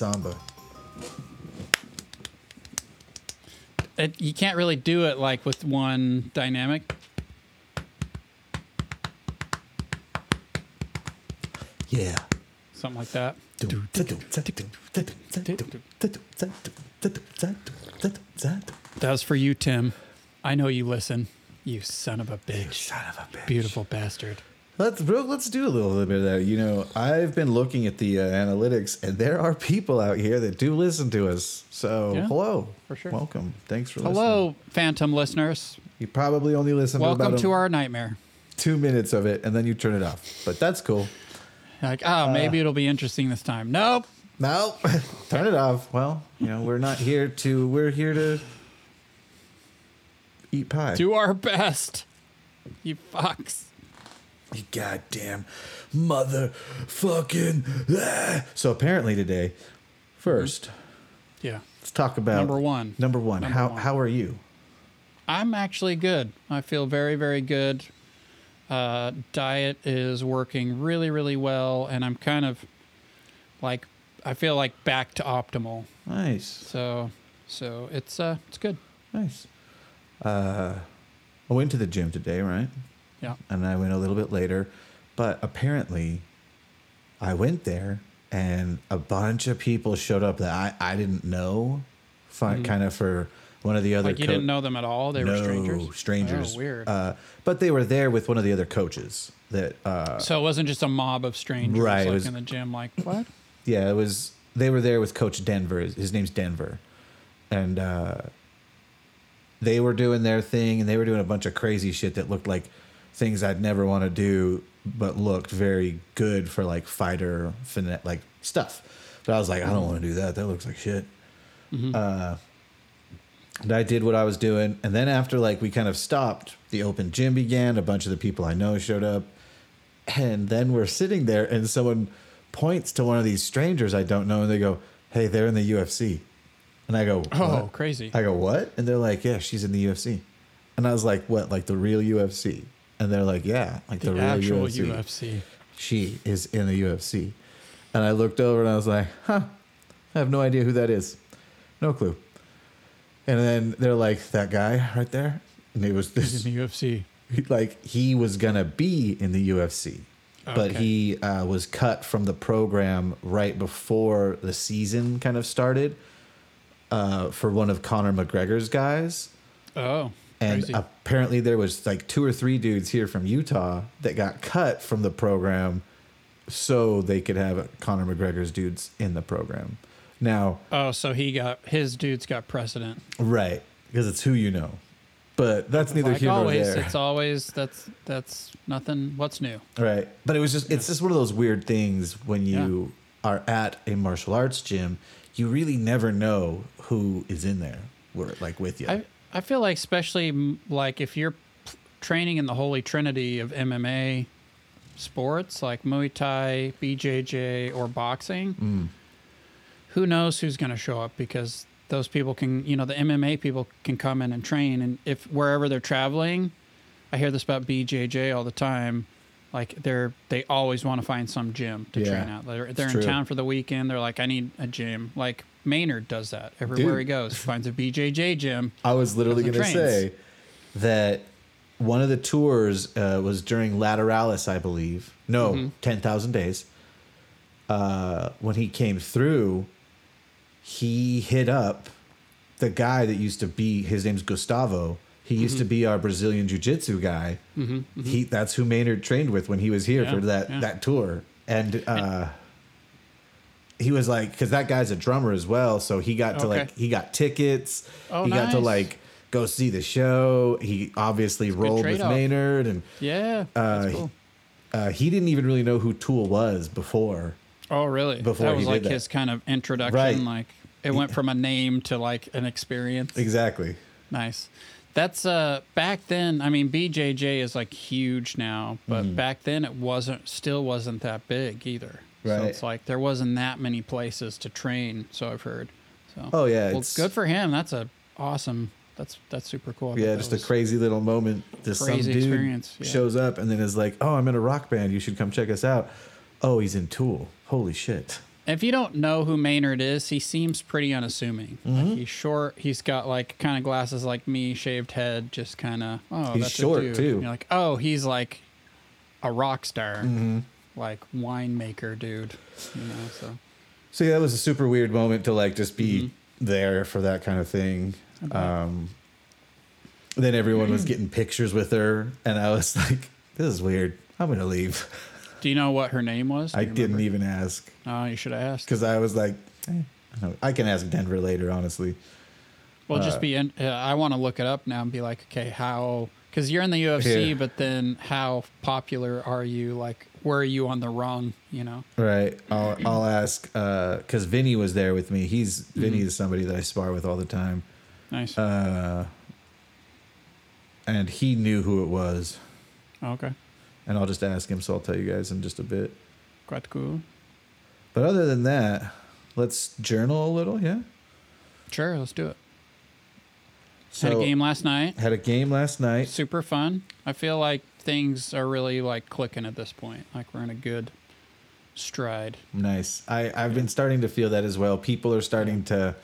samba. It, you can't really do it like with one dynamic. Yeah. Something like that. That was for you, Tim. I know you listen. You son of a bitch. Son of a bitch. Beautiful bastard. Let's bro, let's do a little bit of that. You know, I've been looking at the uh, analytics, and there are people out here that do listen to us. So Yeah, hello, for sure. welcome. Thanks for listening. Hello, Phantom listeners. You probably only listen to Welcome to a- our nightmare. two minutes of it, and then you turn it off. But that's cool. Like, oh, maybe it'll be interesting this time. Nope. Nope. turn it off. Well, you know, we're not here to. We're here to eat pie. Do our best. You fucks. You goddamn motherfucking. ah. So apparently today, first, Yeah. let's talk about Number one. Number one. Number how one. how are you? I'm actually good. I feel very, very good. Uh, diet is working really, really well, and I'm kind of like I feel like back to optimal. Nice, So, so it's uh, it's good. nice. Uh, I went to the gym today, right? Yeah. and I went a little bit later. But apparently, I went there and a bunch of people showed up that I, I didn't know, fi- kind of for one of the other. Mm-hmm. Like you co- didn't know them at all. They were strangers. strangers. Oh, weird. Uh, but they were there with one of the other coaches. That uh, so it wasn't just a mob of strangers Right, like was- in the gym. Like what? yeah, it was. They were there with Coach Denver. His his name's Denver, and uh, they were doing their thing, and they were doing a bunch of crazy shit that looked like things I'd never want to do, but looked very good for like fighter finesse, like stuff. But I was like, I don't want to do that. That looks like shit. Uh, and I did what I was doing, and then after like we kind of stopped, the open gym began. A bunch of the people I know showed up, and then we're sitting there, and someone points to one of these strangers I don't know, and they go, "Hey, they're in the UFC," and I go, Oh, crazy. I go, "What?" And they're like, "Yeah, she's in the UFC," and I was like, "What? Like the real UFC?" And they're like, "Yeah, like the, the real actual UFC. UFC. She is in the UFC," and I looked over and I was like, "Huh, I have no idea who that is, no clue." And then they're like, "That guy right there," and it was this He's in the UFC. like he was gonna be in the UFC, but he uh, was cut from the program right before the season kind of started uh, for one of Conor McGregor's guys. Oh, And crazy. apparently there was like two or three dudes here from Utah that got cut from the program so they could have Conor McGregor's dudes in the program. Now, oh, so he got his dudes got precedent. right, because it's who you know. But that's neither like here nor there. it's always that's that's nothing. What's new? Right. But it was just it's just one of those weird things when you are at a martial arts gym, you really never know who is in there where like with you. I I feel like especially like if you're training in the holy trinity of MMA sports like Muay Thai, BJJ, or boxing, Mm. who knows who's going to show up because those people can, you know, the MMA people can come in and train, and if wherever they're traveling, I hear this about BJJ all the time. Like they're they always want to find some gym to Yeah, train at. They're, they're in true. town for the weekend. They're like, I need a gym. Like Maynard does that everywhere Dude. he goes. Finds a BJJ gym. I was literally going to say that one of the tours uh, was during Lateralus, I believe. No, Mm-hmm. 10,000 days. Uh, when he came through, he hit up the guy that used to be, his name's Gustavo. He used Mm-hmm. to be our Brazilian Jiu Jitsu guy. He That's who Maynard trained with when he was here Yeah, for that, yeah. that tour. And uh, he was like, because that guy's a drummer as well. So he got to Okay. like, he got tickets. Oh, he got to like go see the show. He obviously rolled with. Maynard, and Yeah, Uh, that's cool. uh, he didn't even really know who Tool was before. Oh, really? before that he was like that. his kind of introduction. Right. Like it went from a name to like an experience. Exactly. Nice. That's uh back then. I mean, BJJ is like huge now, but Mm-hmm. back then it wasn't. Still wasn't that big either. So it's like there wasn't that many places to train. So I've heard. So Oh yeah, well, it's good for him. That's a awesome. That's that's super cool. I yeah, just a crazy little moment. Some Crazy dude experience, yeah. shows up and then is like, "Oh, I'm in a rock band. You should come check us out." Oh, he's in Tool. Holy shit! If you don't know who Maynard is, he seems pretty unassuming. Mm-hmm. Like he's short. He's got like kind of glasses like me, shaved head, just kind of. Oh, He's short, dude. too. And you're like, oh, he's like a rock star, Mm-hmm. Like winemaker dude. You know, so So yeah, that was a super weird moment to like just be Mm-hmm. there for that kind of thing. Um, then everyone was getting pictures with her, and I was like, "This is weird. I'm gonna leave." do you know what her name was? Do I didn't even ask Oh, you should have asked. because I was like, eh, I don't know. "I can ask Denver later." Honestly, Well, uh, just be. In, uh, I want to look it up now and be like, okay, how? Because you're in the UFC, Yeah. but then how popular are you? Like, where are you on the rung? You know. right? I'll I'll ask because Vinny was there with me. He's Mm-hmm. Vinny is somebody that I spar with all the time, Nice. uh, and he knew who it was. okay. And I'll just ask him, so I'll tell you guys in just a bit. Quite cool. But other than that, let's journal a little, yeah? Sure, let's do it. So, Had a game last night. Had a game last night. Super fun. I feel like things are really like clicking at this point. Like we're in a good stride. Nice. I, I've been starting to feel that as well. People are starting to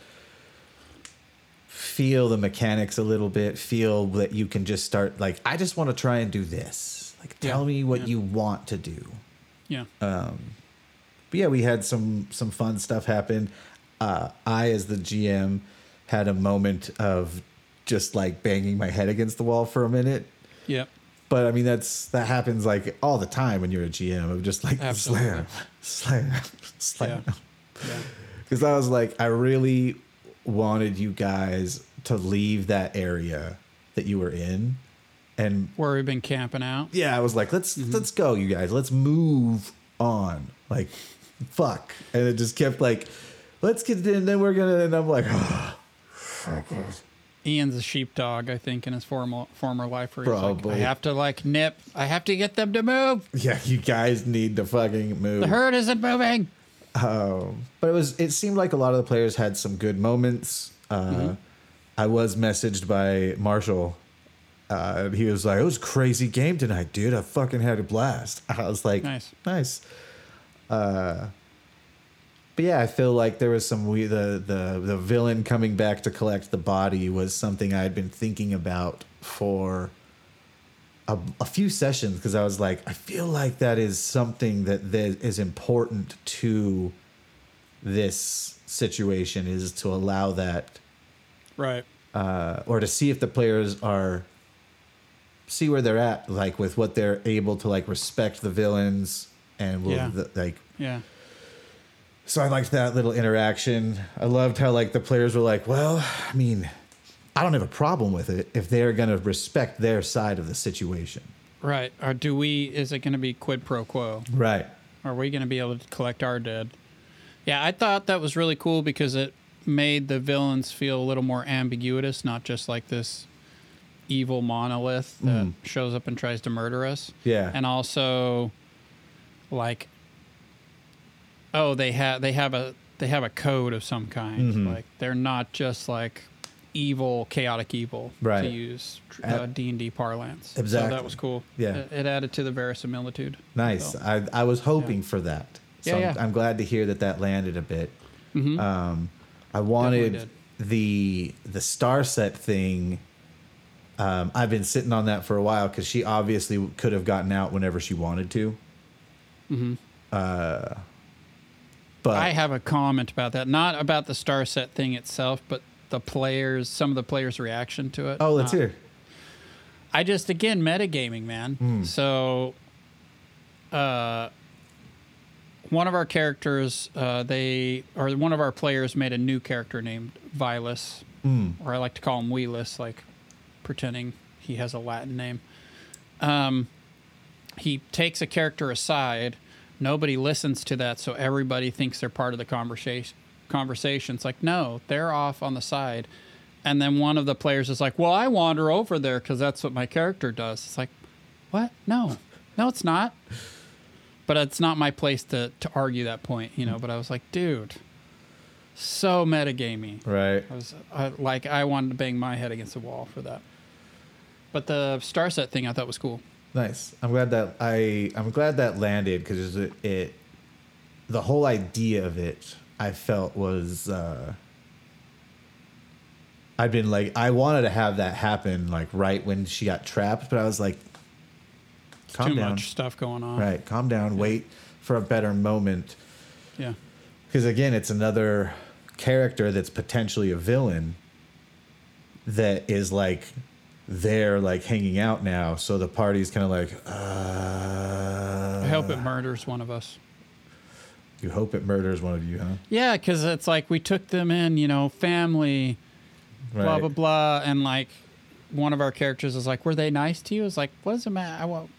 feel the mechanics a little bit, feel that you can just start, like, I just want to try and do this. Like, Yeah, tell me what yeah. you want to do. Yeah. Um, but yeah, we had some some fun stuff happen. Uh, I, as the GM, had a moment of just like banging my head against the wall for a minute. Yep. But I mean, that's that happens like all the time when you're a GM of just like Absolutely. slam, slam, slam. Yeah. Yeah. Because I was like, I really wanted you guys to leave that area that you were in, and Where we've been camping out. yeah, I was like, let's Mm-hmm. let's go, you guys. Let's move on. Like, fuck. And it just kept like, let's get in. Then we're gonna. And I'm like, oh, fuck. Ian's a sheepdog, I think, in his former former life. Where he's like, Probably. I have to like nip. I have to get them to move. yeah, you guys need to fucking move. The herd isn't moving. Um, but it was. It seemed like a lot of the players had some good moments. Uh, Mm-hmm. I was messaged by Marshall. Uh, he was like, "It was a crazy game tonight, dude. I fucking had a blast." I was like, Nice. nice." Uh, but yeah, I feel like there was some we the the the villain coming back to collect the body was something I had been thinking about for a, a few sessions because I was like, I feel like that is something that that is important to this situation is to allow that Right. uh, or to see if the players are see where they're at like with what they're able to like respect the villains and will Yeah. the, like Yeah. So I liked that little interaction. I loved how like the players were like, well, I mean, I don't have a problem with it if they're going to respect their side of the situation. Right. Or do we? Is it going to be quid pro quo? Right. Are we going to be able to collect our dead? Yeah, I thought that was really cool because it made the villains feel a little more ambiguous, not just like this evil monolith that Mm. shows up and tries to murder us. Yeah. And also like oh, they have they have a they have a code of some kind. Mhm. Like they're not just like evil, chaotic evil to use uh, Uh, D&D parlance. So exactly. that was cool. Yeah. It, it added to the verisimilitude. Nice. So, I, I was hoping for that. So Yeah, I'm, yeah. I'm glad to hear that that landed a bit. mhm. Um, I wanted the the star set thing. Um, I've been sitting on that for a while because she obviously could have gotten out whenever she wanted to. Mhm. Uh, but I have a comment about that. Not about the star set thing itself, but the players, some of the players' reaction to it. oh, let's Not- hear. I just again metagaming, man. Hmm. So, uh, one of our characters, uh, they or one of our players made a new character named Vilas, Mm. or I like to call him Wheelus, like pretending he has a Latin name. Um, he takes a character aside. Nobody listens to that, so everybody thinks they're part of the conversation. Conversation. It's like no, they're off on the side. And then one of the players is like, "Well, I wander over there because that's what my character does." It's like, what? No, no, it's not. But it's not my place to to argue that point, you know. But I was like, dude, so metagamey. Right. I was I, like, I wanted to bang my head against the wall for that. But the star set thing I thought was cool. Nice. I'm glad that I I'm glad that landed because it, it the whole idea of it, I felt was. Uh, I'd been like, I wanted to have that happen like right when she got trapped, but I was like, calm Too down, much stuff going on. right? Calm down, wait for a better moment. Yeah. Because again, it's another character that's potentially a villain that is like there, like hanging out now. So the party's kind of like, uh, I hope it murders one of us. You hope it murders one of you, huh? Yeah, because it's like we took them in, you know, family, blah Right. blah blah, and like one of our characters is like, "Were they nice to you?" It's like, "What does it matter?" I, want,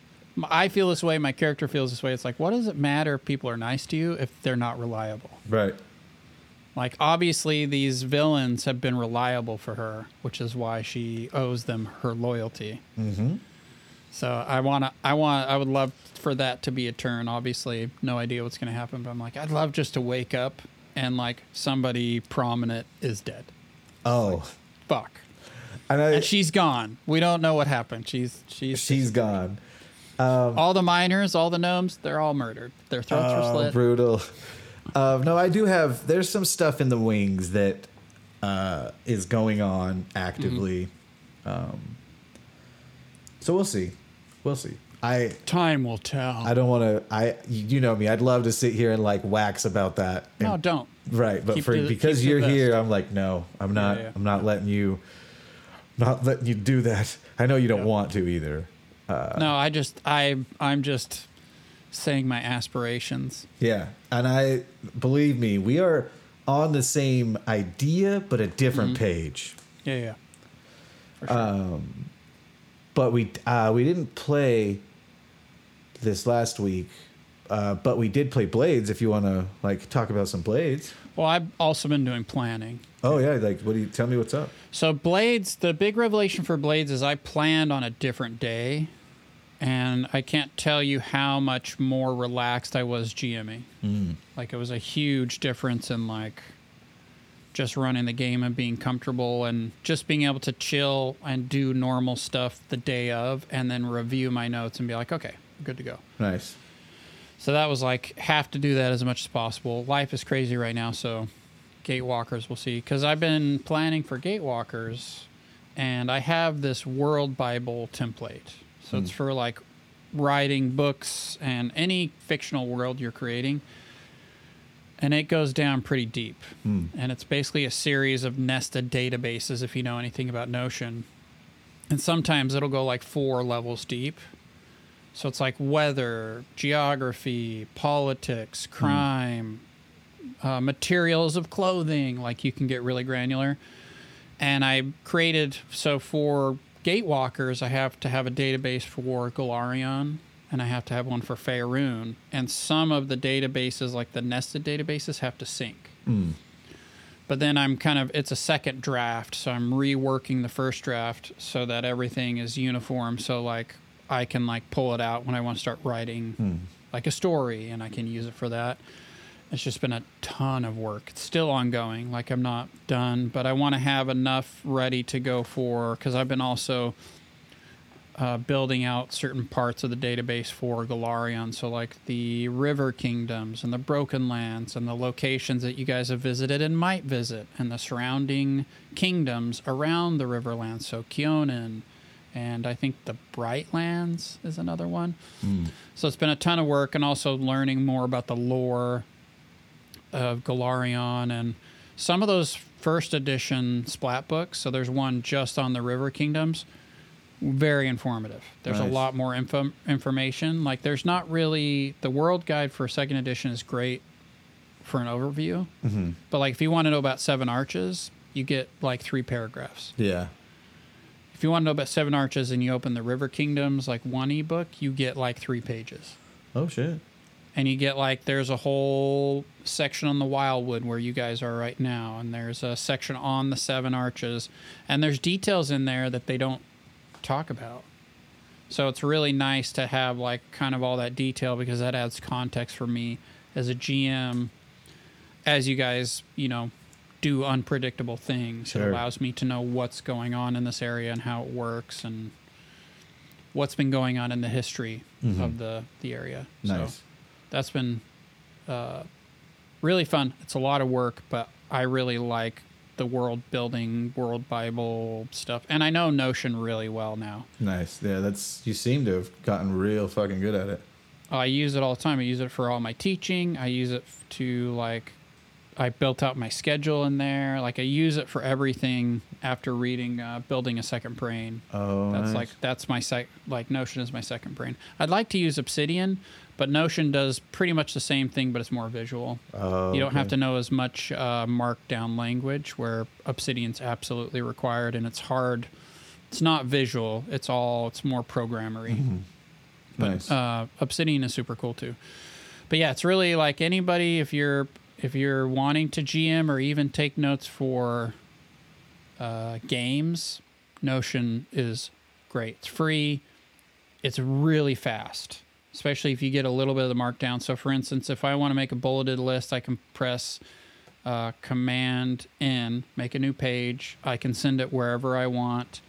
I feel this way. My character feels this way. It's like, what does it matter if people are nice to you if they're not reliable? Right. Like, obviously, these villains have been reliable for her, which is why she owes them her loyalty. Mm-hmm. So I want to, I want, I would love for that to be a turn. Obviously, no idea what's going to happen, but I'm like, I'd love just to wake up and like somebody prominent is dead. Oh, Fuck. and, I, And she's gone. We don't know what happened. She's she's she's gone. all the miners, all the gnomes, they're all murdered. Their throats were Oh, slit. brutal. Um, no, I do have. There's some stuff in the wings that uh, is going on actively. Um, so we'll see. We'll see. I Time will tell. I don't want to. I you know me. I'd love to sit here and like wax about that. no, don't. right. But Keep for the- because you're here. I'm like, no, I'm not. yeah. I'm not letting you. Not letting you do that. I know you don't Yeah. want to either. Uh, no, I just I I'm just saying my aspirations. Yeah, and I believe me, we are on the same idea, but a different Mm-hmm. page. Yeah, yeah. For sure. But we uh, we didn't play this last week, uh, but we did play Blades. If you want to like talk about some Blades. well, I've also been doing planning. Oh yeah, like what do you tell me? What's up? So Blades, the big revelation for Blades is I planned on a different day, and I can't tell you how much more relaxed I was GMing. Mm. Like it was a huge difference in like just running the game and being comfortable and just being able to chill and do normal stuff the day of, and then review my notes and be like, okay, good to go. Nice. So that was like have to do that as much as possible. Life is crazy right now, so Gatewalkers we'll see. Because I've been planning for Gatewalkers, and I have this World Bible template. So it's hmm. for like writing books and any fictional world you're creating. And it goes down pretty deep. Hmm. And it's basically a series of nested databases if you know anything about Notion. And sometimes it'll go like four levels deep. So it's like weather, geography, politics, hmm. crime, uh, materials of clothing. Like you can get really granular. And I created so for Gatewalkers, I have to have a database for Golarion, and I have to have one for Faerun. And some of the databases, like the nested databases, have to sync. Hmm. But then I'm kind of it's a second draft, so I'm reworking the first draft so that everything is uniform. So like I can like pull it out when I want to start writing hmm. like a story, and I can use it for that. It's just been a ton of work. It's still ongoing. Like I'm not done, but I want to have enough ready to go for because I've been also uh, building out certain parts of the database for Golarion. So, like the river kingdoms and the broken lands and the locations that you guys have visited and might visit, and the surrounding kingdoms around the riverlands. So, Kyonin, and I think the Bright Lands is another one. So, it's been a ton of work and also learning more about the lore of Golarion and some of those first edition splat books. So, there's one just on the river kingdoms very informative. There's Nice. a lot more info information. Like there's not really the world guide for second edition is great for an overview, Mm-hmm. but like if you want to know about Seven Arches, you get like three paragraphs. Yeah. If you want to know about Seven Arches and you open the River Kingdoms like one ebook, you get like three pages. Oh shit. And you get like there's a whole section on the Wildwood where you guys are right now, and there's a section on the Seven Arches, and there's details in there that they don't talk about. So it's really nice to have like kind of all that detail because that adds context for me as a GM. As you guys, you know, do unpredictable things, Sure. it allows me to know what's going on in this area and how it works and what's been going on in the history mm-hmm. of the the area. So Nice. That's been uh, really fun. It's a lot of work, but I really like the world building, world Bible stuff. And I know Notion really well now. Nice. Yeah, that's you seem to have gotten real fucking good at it. I use it all the time. I use it for all my teaching. I use it to like I built out my schedule in there. Like I use it for everything after reading uh, Building a Second Brain. Oh, That's nice. like that's my sec like Notion is my second brain. I'd like to use Obsidian, but Notion does pretty much the same thing, but it's more visual. Oh, you don't have to know as much uh, markdown language, where Obsidian's absolutely required, and it's hard. It's not visual. It's all. It's more programmery. But Nice. uh, Obsidian is super cool too. But yeah, it's really like anybody if you're if you're wanting to GM or even take notes for uh, games, Notion is great. It's free. It's really fast, especially if you get a little bit of the markdown. So, for instance, if I want to make a bulleted list, I can press uh, Command N, make a new page. I can send it wherever I want.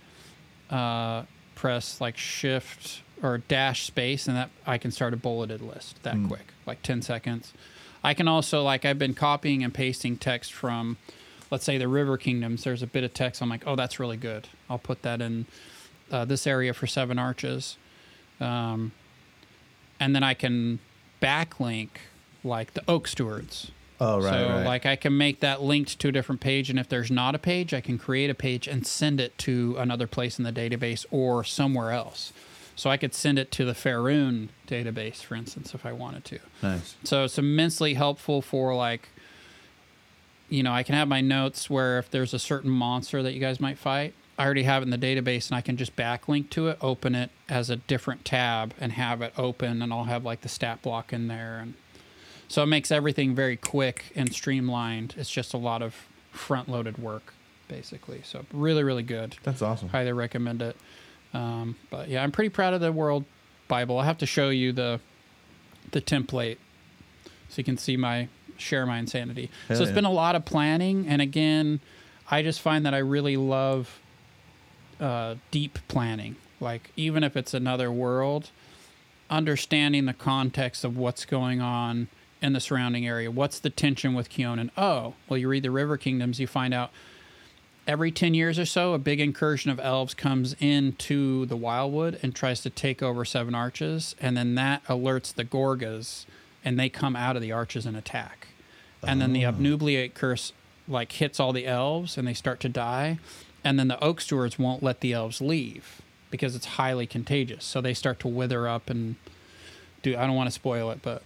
Uh, press like Shift or Dash Space, and that I can start a bulleted list that Hmm. quick, like ten seconds. I can also like I've been copying and pasting text from, let's say the River Kingdoms. There's a bit of text. I'm like, oh, that's really good. I'll put that in uh, this area for Seven Arches, um, and then I can backlink like the Oak Stewards. oh, right, so right. like I can make that linked to a different page, and if there's not a page, I can create a page and send it to another place in the database or somewhere else. So I could send it to the Faerun database, for instance, if I wanted to. nice. So it's immensely helpful for like, you know, I can have my notes where if there's a certain monster that you guys might fight, I already have it in the database and I can just backlink to it, open it as a different tab and have it open and I'll have like the stat block in there. And so it makes everything very quick and streamlined. It's just a lot of front loaded work basically. So really, really good That's awesome. highly recommend it. Um, but yeah, I'm pretty proud of the World Bible. I have to show you the the template so you can see my share my insanity. Hell so it's yeah. been a lot of planning, and again, I just find that I really love uh, deep planning. Like even if it's another world, understanding the context of what's going on in the surrounding area. What's the tension with Kyonin? Oh, well, you read the River Kingdoms, you find out every 10 years or so, a big incursion of elves comes into the Wildwood and tries to take over Seven Arches. And then that alerts the Gorgas, and they come out of the arches and attack. And then the ah. Obnubiate curse like hits all the elves, and they start to die. And then the Oak Stewards won't let the elves leave because it's highly contagious. So they start to wither up and do. I don't want to spoil it, but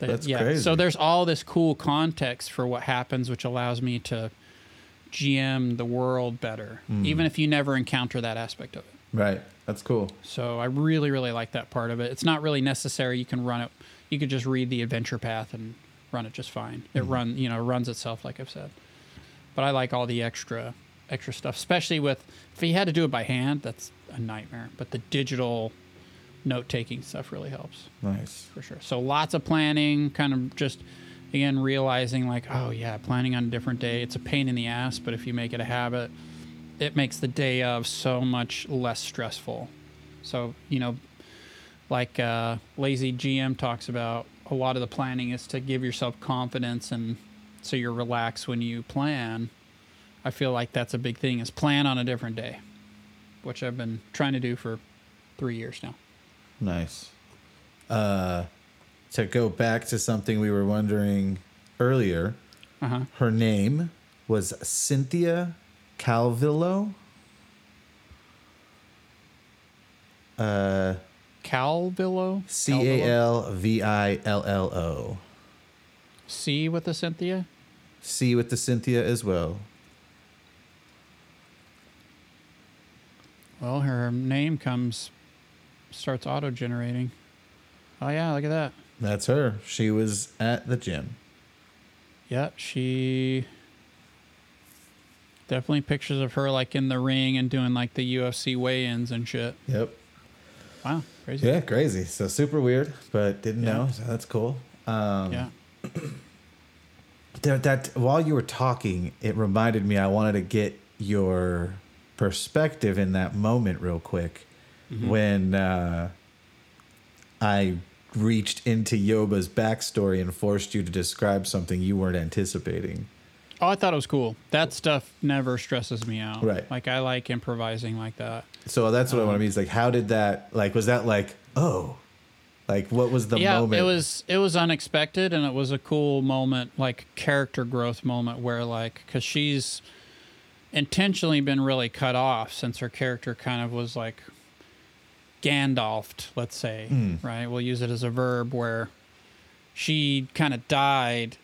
they- That's yeah. crazy. So there's all this cool context for what happens, which allows me to GM the world better, Hmm. even if you never encounter that aspect of it. Right. That's cool. So I really, really like that part of it. It's not really necessary. You can run it. You could just read the adventure path and run it just fine. It Hmm. run, you know, runs itself, like I've said. But I like all the extra, extra stuff, especially with if you had to do it by hand, that's a nightmare. But the digital note taking stuff really helps Nice. for sure. So lots of planning, kind of just again realizing like, oh yeah, planning on a different day. It's a pain in the ass, but if you make it a habit, it makes the day of so much less stressful. So you know, like uh, lazy GM talks about, a lot of the planning is to give yourself confidence and so you're relaxed when you plan. I feel like that's a big thing is plan on a different day, which I've been trying to do for three years now. Nice. Uh, to go back to something we were wondering earlier, Uh huh. her name was Cynthia Calvillo. Uh, Calvillo. C A L V I L L O. C with the Cynthia. C with the Cynthia as well. Well, her name comes, starts auto generating. Oh, yeah, look at that. That's her. She was at the gym. Yeah, she. Definitely pictures of her like in the ring and doing like the UFC weigh ins and shit. Yep. Wow, crazy. Yeah, crazy. So super weird, but didn't Yeah. know. So that's cool. Um, Yeah. That, that while you were talking, it reminded me I wanted to get your perspective in that moment real quick Mm-hmm. when uh, I reached into Yoba's backstory and forced you to describe something you weren't anticipating. Oh, I thought it was cool. That stuff never stresses me out. Right. Like I like improvising like that. So that's what I want to Um, mean. Is like, how did that? Like, was that like, oh, like what was the yeah, moment? it was it was unexpected and it was a cool moment, like character growth moment where like cuz she's intentionally been really cut off since her character kind of was like Gandalfed, let's say, Mm. right? We'll use it as a verb where she kind of died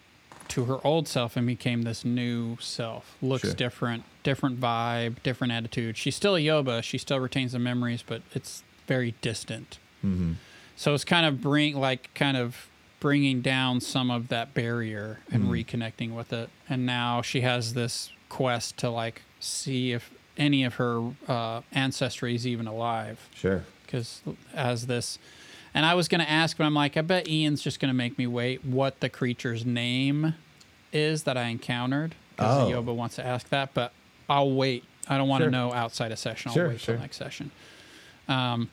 to her old self and became this new self. Looks Sure. different, different vibe, different attitude. She's still a Yoba. She still retains the memories, but it's very distant. Mhm. So it's kind of bring like kind of bringing down some of that barrier and Mm. reconnecting with it. And now she has this quest to like see if any of her uh, ancestry is even alive sure. Because as this and i was going to ask but i'm like i bet ian's just going to make me wait what the creature's name is that i encountered because Oh. yoba wants to ask that but i'll wait i don't want Sure. to know outside a session i'll Sure, wait sure. till next session um,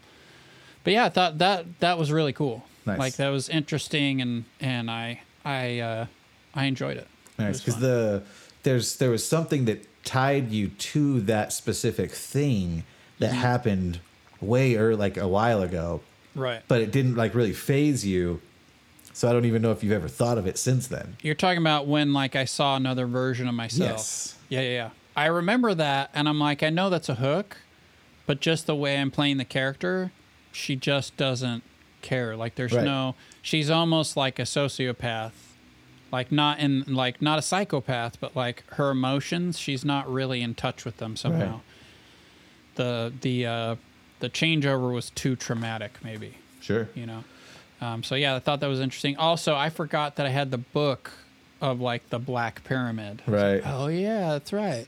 but yeah i thought that that was really cool Nice. like that was interesting and and i i uh i enjoyed it It Nice, because the there's there was something that tied you to that specific thing that Mm-hmm. happened way or like a while ago, right but it didn't like really phase you. So I don't even know if you've ever thought of it since then. you're talking about when like i saw another version of myself Yes. Yeah, yeah, yeah. I remember that, and I'm like, I know that's a hook, but just the way I'm playing the character, she just doesn't care. Like, there's Right. no. She's almost like a sociopath, like not in like not a psychopath, but like her emotions, she's not really in touch with them somehow. Right. The the uh, the changeover was too traumatic, maybe Sure. you know. Um, so yeah, I thought that was interesting. Also, I forgot that I had the book of like the Black Pyramid. I was like, Right. oh yeah, that's right.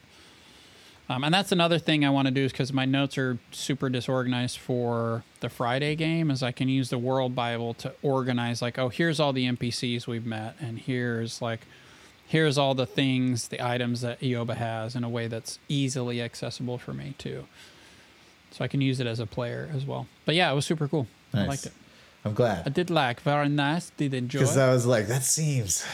Um, and that's another thing I want to do is because my notes are super disorganized for the Friday game. Is I can use the World Bible to organize like, oh, here's all the NPCs we've met, and here's like, here's all the things, the items that Yoba has in a way that's easily accessible for me too. So I can use it as a player as well. But yeah, it was super cool. I liked it. I'm glad. I did like very nice. Did enjoy. because I was like, that seems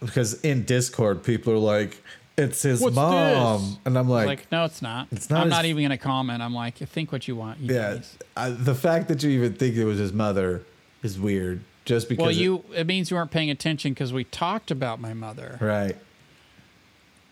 because in Discord people are like, it's his What's mom, this? and I'm like, like, no, it's not. It's not I'm his- not even gonna comment. I'm like, think what you want. You yeah. I, the fact that you even think it was his mother is weird. Just because Well, it- you. It means you weren't paying attention because we talked about my mother, right.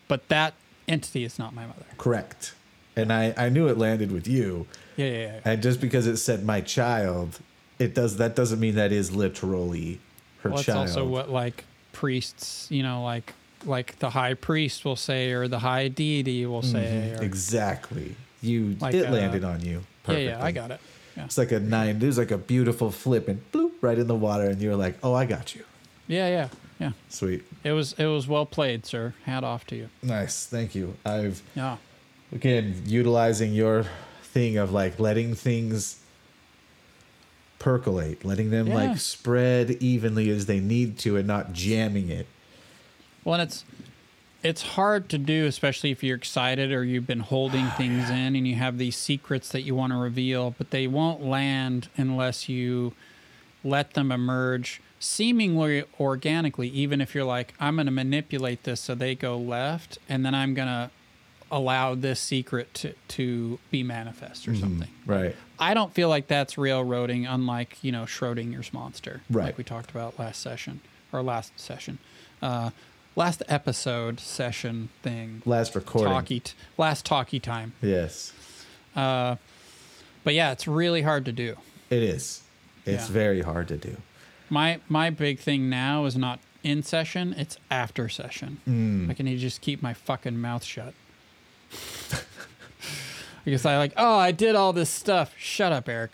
but that entity is not my mother. Correct. And I, I knew it landed with you. Yeah, yeah, yeah. And just because it said my child, it does that doesn't mean that is literally her well, child. also what like priests, you know, like like the high priest will say, or the high deity will say. Mm-hmm. exactly. You Like, it uh, landed on you. yeah, yeah, I got it. Yeah, It's like a nine. It was like a beautiful flip and bloop right in the water, and you were like, "Oh, I got you." yeah, yeah, yeah. Sweet, It was it was well played, sir. Hat off to you. nice. Thank you. I've Yeah. Again utilizing your thing of like letting things percolate, letting them Yeah. like spread evenly as they need to, and not jamming it. Well, and it's it's hard to do, especially if you're excited or you've been holding things in and you have these secrets that you want to reveal, but they won't land unless you let them emerge seemingly organically. Even if you're like, I'm going to manipulate this so they go left, and then I'm going to allow this secret to, to be manifest or something. Right. I don't feel like that's railroading, unlike you know Schrodinger's monster, Right. Like we talked about last session or last session, uh, last episode session thing. Last recording. Talkie, t- last talkie time. Yes, Uh, but yeah, it's really hard to do. it is. It's Yeah. very hard to do. My my big thing now is not in session; it's after session. Mm. I can just keep my fucking mouth shut. because I like, oh, I did all this stuff. Shut up, Eric.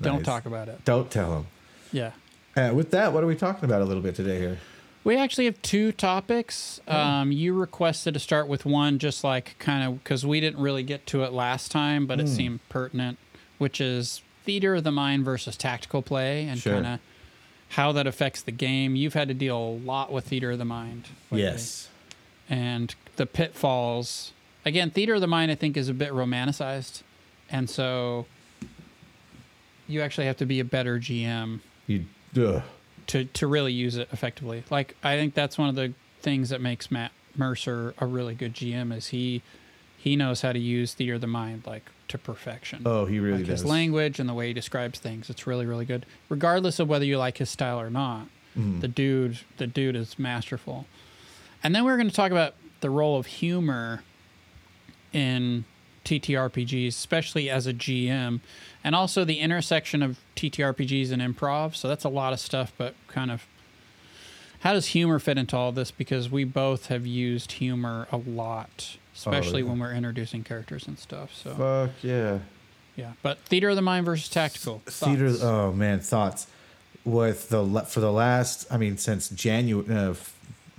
Don't Nice. talk about it. Don't tell him. Yeah. Uh, with that, what are we talking about a little bit today here? We actually have two topics. Um, you requested to start with one, just like kind of because we didn't really get to it last time, but it seemed pertinent, which is theater of the mind versus tactical play and Sure. kind of how that affects the game. You've had to deal a lot with theater of the mind. lately. Yes. And the pitfalls. Again, theater of the mind, I think, is a bit romanticized. And so you actually have to be a better GM You to to really use it effectively. Like I think that's one of the things that makes Matt Mercer a really good GM is he he knows how to use theater of the mind like to perfection. Oh, he really like does. his language and the way he describes things. It's really really good, regardless of whether you like his style or not. Mhm. The dude, the dude is masterful. And then we're going to talk about the role of humor in TTRPGs, especially as a GM, and also the intersection of TTRPGs and improv. So that's a lot of stuff, but kind of how does humor fit into all this? Because we both have used humor a lot, especially yeah. when we're introducing characters and stuff. So Fuck yeah. yeah, but theater of the mind versus tactical. Theater. Oh man, thoughts. With the for the last, I mean, since January. Uh,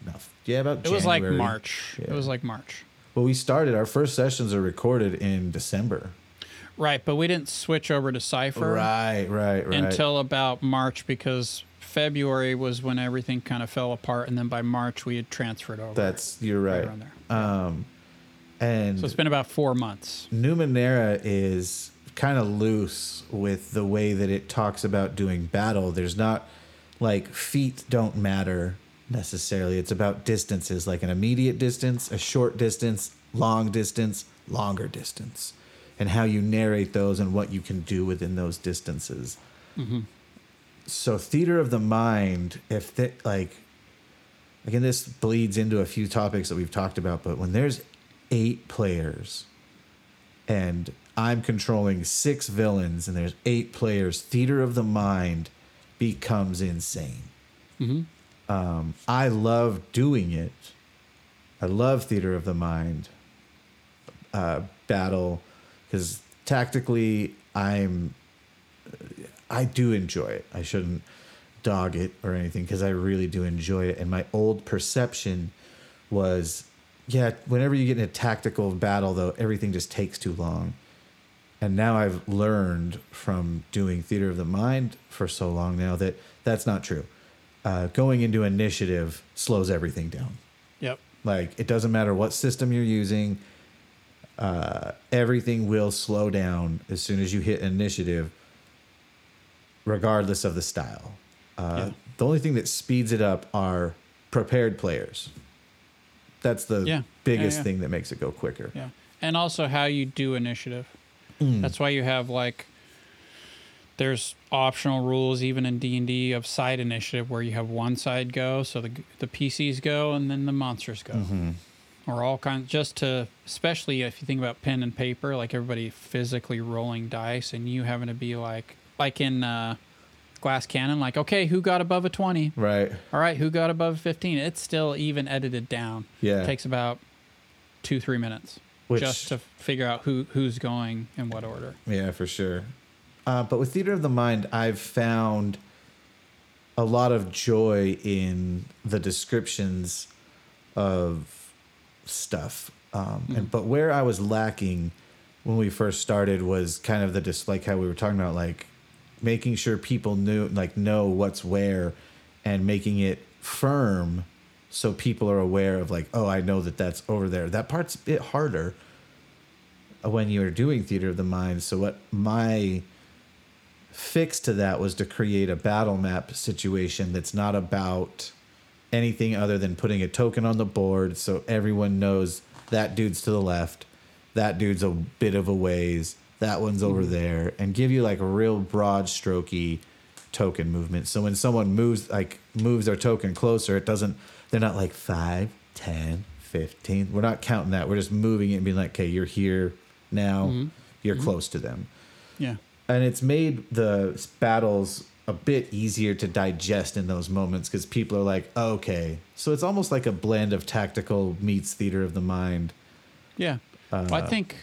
no, yeah, about it was like January. March. It was like March. Well, we started. Our first sessions are recorded in December. Right, but we didn't switch over to Cypher Right, right, right. until about March because February was when everything kind of fell apart, and then by March we had transferred over. That's you're right. there. Um, and So it's been about four months. Numenera is kind of loose with the way that it talks about doing battle. There's not like feet don't matter necessarily. It's about distances, like an immediate distance, a short distance, long distance, longer distance, and how you narrate those and what you can do within those distances. So theater of the mind, if that like again this bleeds into a few topics that we've talked about, but when there's eight players and I'm controlling six villains and there's eight players, theater of the mind becomes insane. hmm Um, I love doing it. I love theater of the mind uh, battle because tactically I'm I do enjoy it. I shouldn't dog it or anything because I really do enjoy it. And my old perception was, yeah, whenever you get in a tactical battle, though, everything just takes too long. And now I've learned from doing theater of the mind for so long now that that's not true. Uh, going into initiative slows everything down. Yep. Like it doesn't matter what system you're using, uh, everything will slow down as soon as you hit initiative, regardless of the style. Uh, Yeah. The only thing that speeds it up are prepared players. That's the Yeah. biggest yeah. thing that makes it go quicker. Yeah, and also how you do initiative. Mm. That's why you have like there's optional rules even in D and D of side initiative where you have one side go, so the the PCs go and then the monsters go, Mhm. or all kinds. Just to especially if you think about pen and paper, like everybody physically rolling dice and you having to be like like in uh, Glass Cannon, like okay, who got above a twenty? Right. All right, who got above fifteen? It's still even edited down. Yeah. It takes about two three minutes Which, just to figure out who who's going in what order. Yeah, for sure. Uh, but with theater of the mind, I've found a lot of joy in the descriptions of stuff. Um, and but where I was lacking when we first started was kind of the dis like how we were talking about like making sure people knew like know what's where and making it firm so people are aware of like oh I know that that's over there. That part's a bit harder when you're doing theater of the mind. So what my fix to that was to create a battle map situation that's not about anything other than putting a token on the board so everyone knows that dude's to the left, that dude's a bit of a ways, that one's over mm-hmm. there, and give you like a real broad strokey token movement. So when someone moves like moves their token closer, it doesn't they're not like 5, 10, 15. We're not counting that. We're just moving it and being like, okay, you're here now. Mm-hmm. You're mm-hmm. close to them Yeah. And it's made the battles a bit easier to digest in those moments because people are like, oh, okay, so it's almost like a blend of tactical meets theater of the mind. Yeah. Well, I Uh, think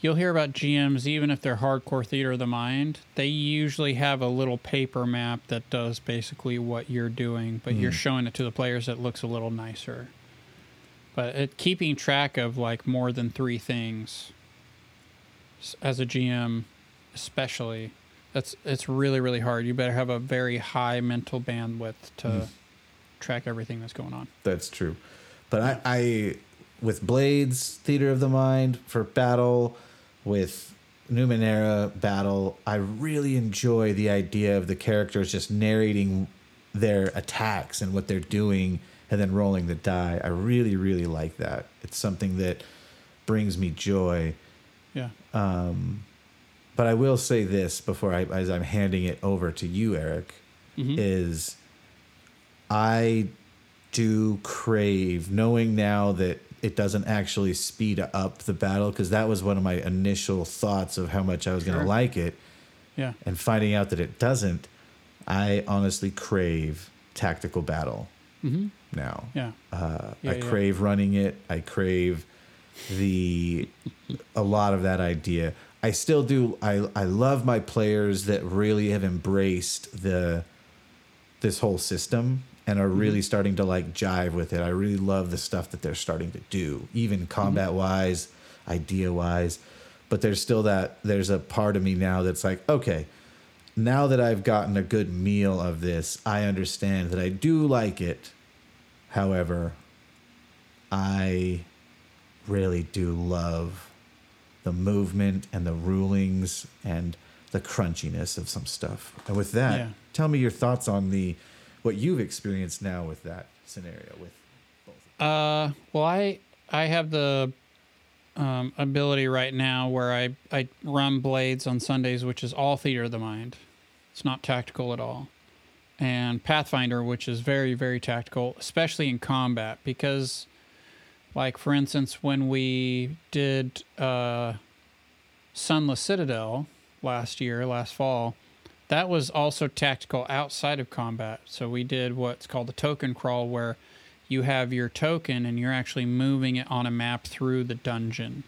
you'll hear about GMs, even if they're hardcore theater of the mind, they usually have a little paper map that does basically what you're doing, but you're showing it to the players that looks a little nicer. But it, keeping track of like more than three things as a GM, especially, that's it's really really hard. You better have a very high mental bandwidth to mm-hmm. track everything that's going on. That's true, but I, I with blades theater of the mind for battle, with Numenera battle, I really enjoy the idea of the characters just narrating their attacks and what they're doing and then rolling the die. I really, really like that. It's something that brings me joy. Yeah. Um, But I will say this before I, as I'm handing it over to you, Eric, Mhm. is I do crave knowing now that it doesn't actually speed up the battle because that was one of my initial thoughts of how much I was going to like it, Yeah. and finding out that it doesn't. I honestly crave tactical battle hmm now. Yeah. Uh, Yeah, I yeah. crave running it. I crave the a lot of that idea. I still do. I I love my players that really have embraced the this whole system and are really Mm-hmm. starting to like jive with it. I really love the stuff that they're starting to do, even Mm-hmm. combat wise, idea wise. But there's still that there's a part of me now that's like, okay, now that I've gotten a good meal of this, I understand that I do like it. However, I really do love the movement and the rulings and the crunchiness of some stuff. And with that, Yeah. tell me your thoughts on the what you've experienced now with that scenario with both. Uh, well, I I have the um, ability right now where I I run blades on Sundays, which is all theater of the mind. It's not tactical at all, and Pathfinder, which is very very tactical, especially in combat, because, like for instance, when we did uh, Sunless Citadel last year, last fall, that was also tactical outside of combat. So we did what's called the token crawl, where you have your token and you're actually moving it on a map through the dungeon.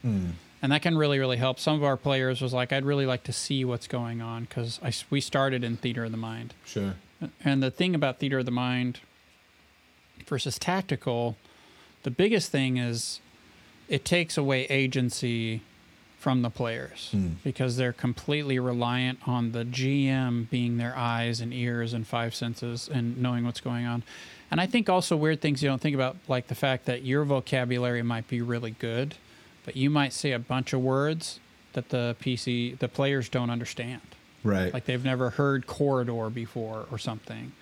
And that can really, really help. Some of our players was like, I'd really like to see what's going on because we started in Theater of the Mind. Sure. And the thing about Theater of the Mind versus tactical, the biggest thing is it takes away agency from the players Hmm. because they're completely reliant on the GM being their eyes and ears and five senses and knowing what's going on. And I think also weird things you don't think about, like the fact that your vocabulary might be really good, but you might say a bunch of words that the PC, the players don't understand Right. like they've never heard corridor before or something.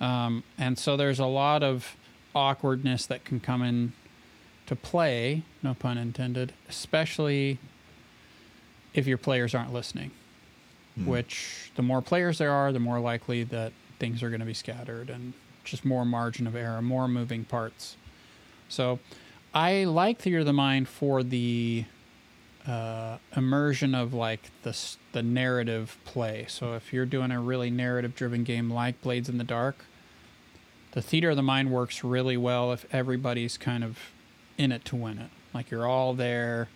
Um, and so there's a lot of awkwardness that can come in to play, no pun intended, especially if your players aren't listening. Which the more players there are, the more likely that things are going to be scattered and just more margin of error, more moving parts. So I like Theater of the Mind for the uh, immersion of like the the narrative play. So if you're doing a really narrative driven game like Blades in the Dark, the theater of the mind works really well if everybody's kind of in it to win it. Like you're all there.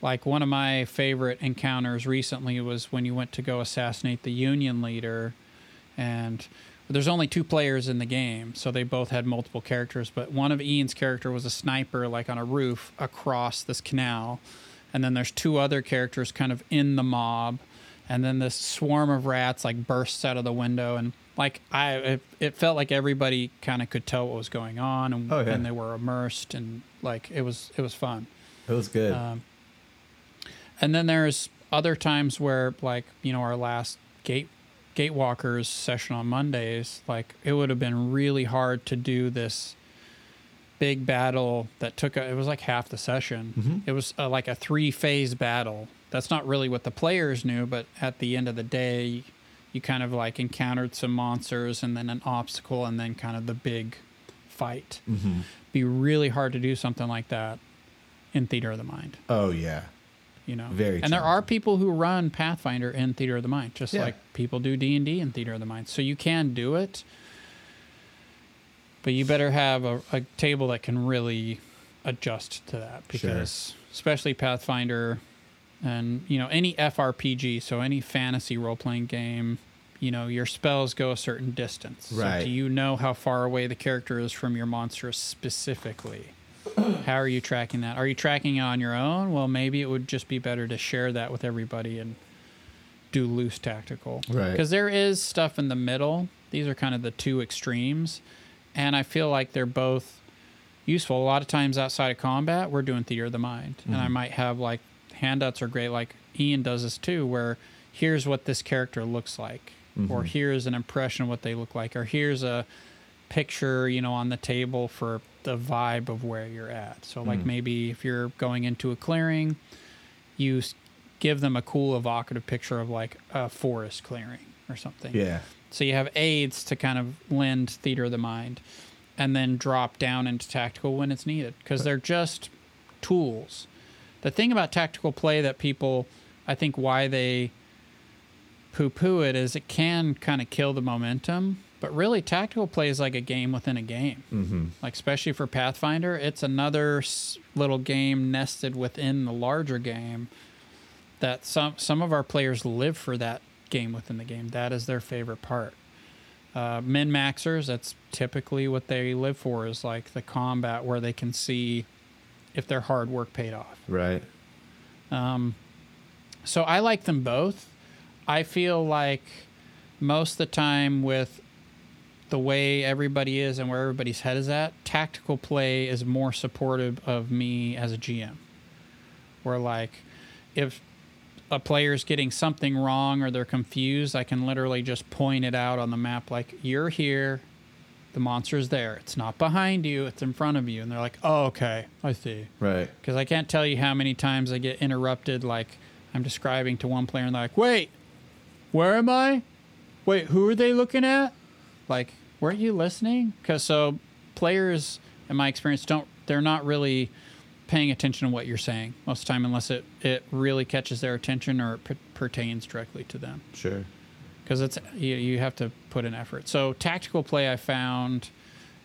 Like one of my favorite encounters recently was when you went to go assassinate the Union leader, and there's only two players in the game, so they both had multiple characters. But one of Ian's character was a sniper, like on a roof across this canal, and then there's two other characters kind of in the mob, and then this swarm of rats like bursts out of the window, and like I, it, it felt like everybody kind of could tell what was going on, and, Oh, yeah. and they were immersed, and like it was it was fun. It was good. Um, and then there's other times where, like, you know, our last gate gatewalkers session on Mondays, like it would have been really hard to do this big battle that took a, it was like half the session. Mhm. It was uh like a three phase battle. That's not really what the players knew, but at the end of the day, you kind of like encountered some monsters and then an obstacle and then kind of the big fight. Mhm. Be really hard to do something like that in Theater of the Mind Oh yeah. you know Very and there are people who run pathfinder in theater of the mind just Yeah. like people do d&d in theater of the mind so you can do it but you better have a, a table that can really adjust to that because especially pathfinder and you know any frpg so any fantasy role-playing game you know your spells go a certain distance Right. so do you know how far away the character is from your monster specifically how are you tracking that? Are you tracking it on your own? Well, maybe it would just be better to share that with everybody and do loose tactical. Right. Because there is stuff in the middle. These are kind of the two extremes. And I feel like they're both useful. A lot of times outside of combat, we're doing theater of the mind. And I mm-hmm. might have like handouts are great. Like Ian does this too, where here's what this character looks like, or mm-hmm. here's an impression of what they look like, or here's a picture, you know, on the table for the vibe of where you're at. So, like mm. maybe if you're going into a clearing, you give them a cool evocative picture of like a forest clearing or something. Yeah. So you have aids to kind of lend theater of the mind and then drop down into tactical when it's needed because they're just tools. The thing about tactical play that people, I think, why they poo poo it is it can kind of kill the momentum. But really, tactical play is like a game within a game. Mm-hmm. Like, especially for Pathfinder, it's another little game nested within the larger game that some some of our players live for that game within the game. That is their favorite part. Uh, min maxers, that's typically what they live for, is like the combat where they can see if their hard work paid off. Right. Um, so I like them both. I feel like most of the time with the way everybody is and where everybody's head is at, tactical play is more supportive of me as a GM. Where like if a player's getting something wrong or they're confused, I can literally just point it out on the map like you're here, the monster's there. It's not behind you, it's in front of you. And they're like, "Oh, okay. I see." Right. because I can't tell you how many times I get interrupted. Like I'm describing to one player and they're like, "Wait, where am I? Wait, who are they looking at? Like, weren't you listening?" Because so players, in my experience, don't they're not really paying attention to what you're saying most of the time unless it it really catches their attention or it per- pertains directly to them Sure. Because it's you, you have to put in effort. So tactical play I found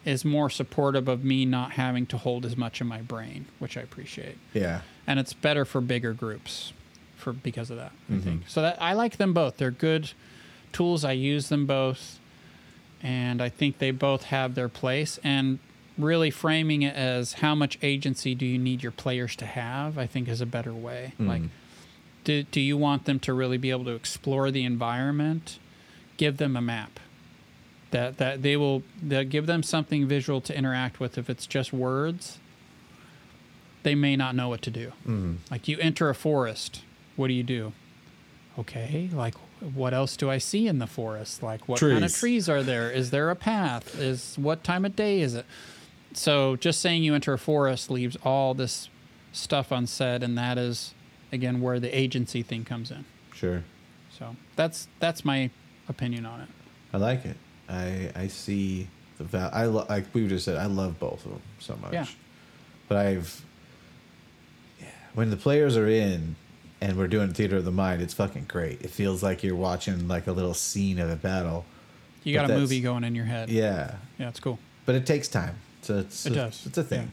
is more supportive of me not having to hold as much in my brain, which I appreciate, Yeah. and it's better for bigger groups for because of that. I Mhm. think so. That I like them both. They're good tools. I use them both, and I think they both have their place. And really framing it as how much agency do you need your players to have, I think is a better way. Like Mhm. Do, do you want them to really be able to explore the environment? Give them a map. That that they will give them something visual to interact with. If it's just words they may not know what to do. Mhm. like you enter a forest. What do you do? Okay like what else do i see in the forest? Like what kind of Trees. trees are there? Is there a path? Is what time of day is it? So just saying you enter a forest leaves all this stuff unsaid and that is again where the agency thing comes in Sure. so that's that's my opinion on it I like it. I I see the val. I lo- like we just said. I love both of them so much. Yeah. But I've yeah, when the players are in and we're doing theater of the mind, it's fucking great. It feels like you're watching like a little scene of a battle. you got a movie going in your head Yeah, yeah it's cool but it takes time. So it's It a, does, It's a thing.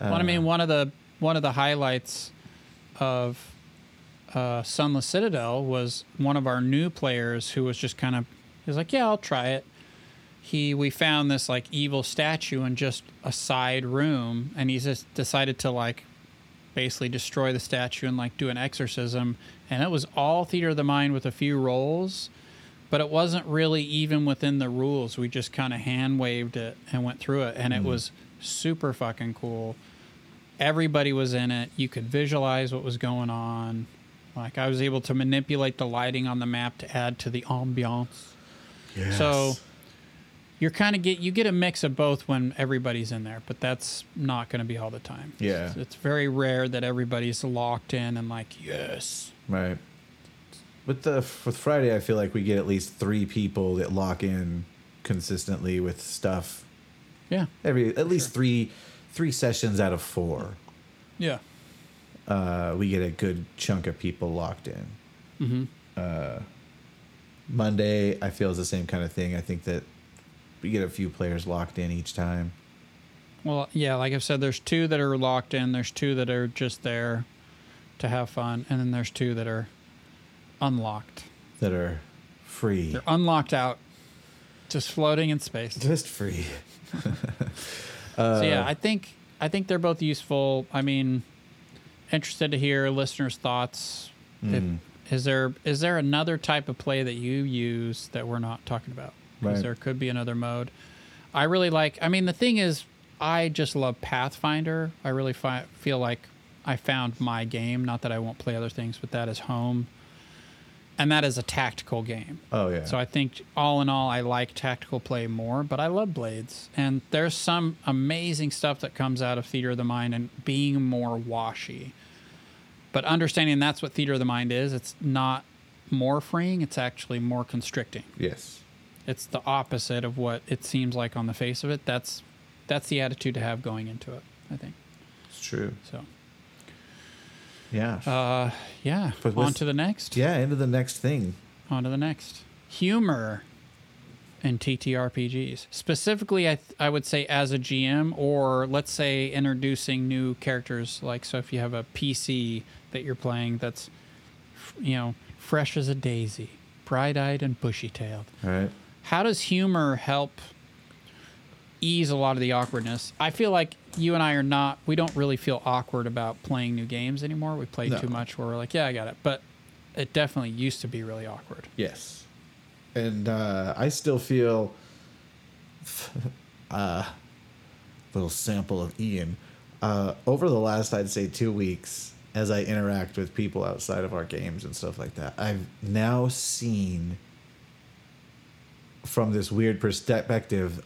well, I Uh, mean, one of the one of the highlights of uh, Sunless Citadel was one of our new players who was just kind of he was like, "Yeah, I'll try it." He we found this like evil statue in just a side room, and he just decided to like basically destroy the statue and like do an exorcism, and it was all theater of the mind with a few rolls. But it wasn't really even within the rules. We just kind of hand waved it and went through it, and it was super fucking cool everybody was in it. You could visualize what was going on. Like I was able to manipulate the lighting on the map to add to the ambiance. yes. So you're kind of get you get a mix of both when everybody's in there, but that's not going to be all the time. Yeah. It's, it's very rare that everybody's locked in and like yes. Right. With the with Friday, I feel like we get at least three people that lock in consistently with stuff. Yeah. Every at least three three sessions out of four, Yeah. uh, we get a good chunk of people locked in. Mhm. Monday, I feel is the same kind of thing. I think that we get a few players locked in each time. Well, yeah, like I've said, there's two that are locked in. There's two that are just there to have fun, and then there's two that are unlocked. that are free. They're unlocked out, just floating in space. Just free. so yeah, I think I think they're both useful. I mean, interested to hear listeners' thoughts. If, Mm. is there is there another type of play that you use that we're not talking about? Because Right. there could be another mode. I really like. I mean, the thing is, I just love Pathfinder. I really fi- feel like I found my game. Not that I won't play other things, but that is home. And that is a tactical game. Oh yeah. So I think all in all, I like tactical play more, but I love Blades. And there's some amazing stuff that comes out of Theater of the Mind and being more washy. But understanding that's what Theater of the Mind is, it's not more freeing, it's actually more constricting. yes. It's the opposite of what it seems like on the face of it. That's that's the attitude to have going into it, I think. It's true. So Yeah. uh yeah. But on to the next. yeah. Into the next thing. On to the next. Humor in TTRPGs. Specifically, I, th- I would say as a GM, or let's say introducing new characters. Like, so if you have a PC that you're playing that's, you know, fresh as a daisy, bright eyed and bushy tailed, All right. how does humor help ease a lot of the awkwardness? I feel like you and I are not, we don't really feel awkward about playing new games anymore. We play No. too much where we're like, yeah, I got it. But it definitely used to be really awkward. Yes. And uh, I still feel uh, little sample of Ian. Uh, over the last, I'd say, two weeks, as I interact with people outside of our games and stuff like that, I've now seen from this weird perspective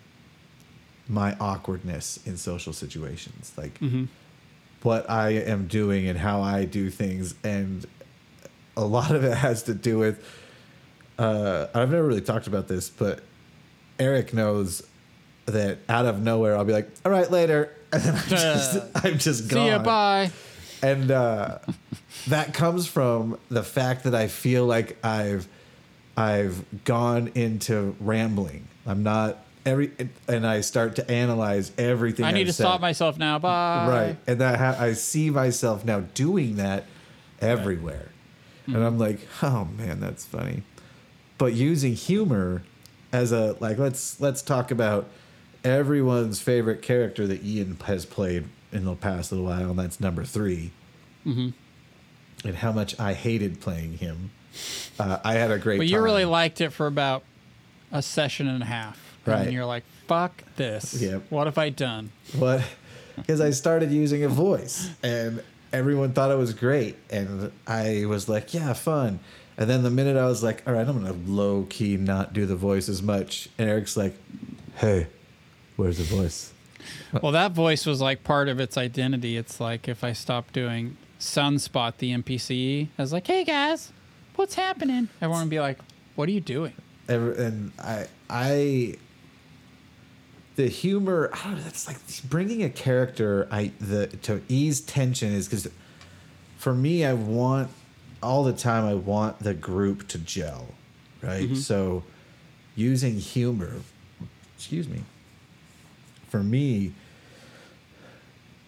my awkwardness in social situations. Like, what I am doing and how I do things. And a lot of it has to do with uh, I've never really talked about this, but Eric knows that out of nowhere I'll be like, "All right, later," and then I'm just, I'm just gone. See ya, bye. And uh, that comes from the fact that I feel like I've I've gone into rambling. I'm not every, and I start to analyze everything. I need I've to said. stop myself now. Bye. Right. And that ha- I see myself now doing that everywhere. And I'm like, "Oh man, that's funny." But using humor as a like let's let's talk about everyone's favorite character that Ian has played in the past little while, and that's number 3. Mm-hmm. And how much I hated playing him. Uh, I had a great But you time. really liked it for about a session and a half. And Right. then you're like, fuck this. Yep. What have I done? What? Because I started using a voice and everyone thought it was great. And I was like, yeah, fun. And then the minute I was like, all right, I'm going to low key not do the voice as much. And Eric's like, hey, where's the voice? Well, that voice was like part of its identity. It's like if I stopped doing Sunspot, the NPC, I was like, hey guys, what's happening? Everyone would be like, what are you doing? Ever- And I, I, the humor, I don't know, that's like bringing a character I the to ease tension is because for me, I want all the time. I want the group to gel, right? Mm-hmm. So, using humor, excuse me, for me.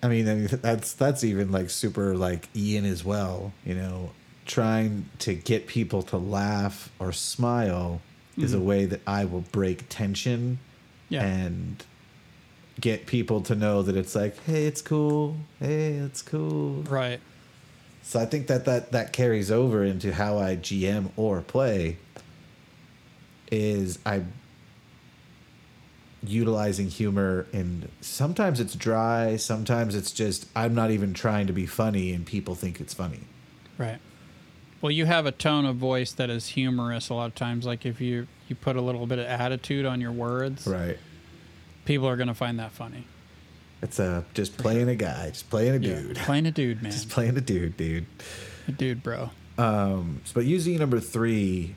I mean, I mean that's that's even like super like Ian as well. You know, trying to get people to laugh or smile is a mm-hmm. way that I will break tension Yeah. and get people to know that it's like, hey, it's cool. Hey, it's cool. Right. So I think that that that carries over into how I GM or play. Is I utilizing humor and sometimes it's dry, sometimes it's just I'm not even trying to be funny and people think it's funny. Right. Well, you have a tone of voice that is humorous a lot of times. Like if you you put a little bit of attitude on your words, Right. people are going to find that funny. It's a just playing a guy, just playing a Yeah. dude. Playing a dude, man. Just playing a dude, dude. a dude, bro. Um, but using number three,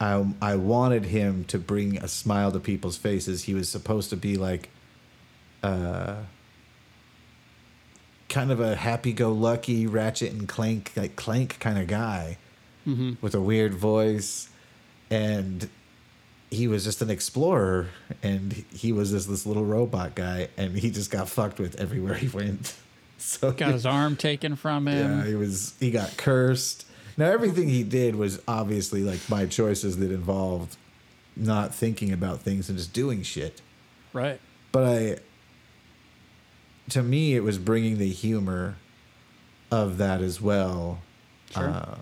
I I wanted him to bring a smile to people's faces. He was supposed to be like, uh, kind of a happy-go-lucky Ratchet and Clank like Clank kind of guy Mm-hmm. with a weird voice, and he was just an explorer, and he was just this little robot guy, and he just got fucked with everywhere he went. So Got his arm taken from him. yeah, he was he got cursed. Now everything he did was obviously like my choices that involved not thinking about things and just doing shit. Right. But I to me it was bringing the humor of that as well. Sure. Uh,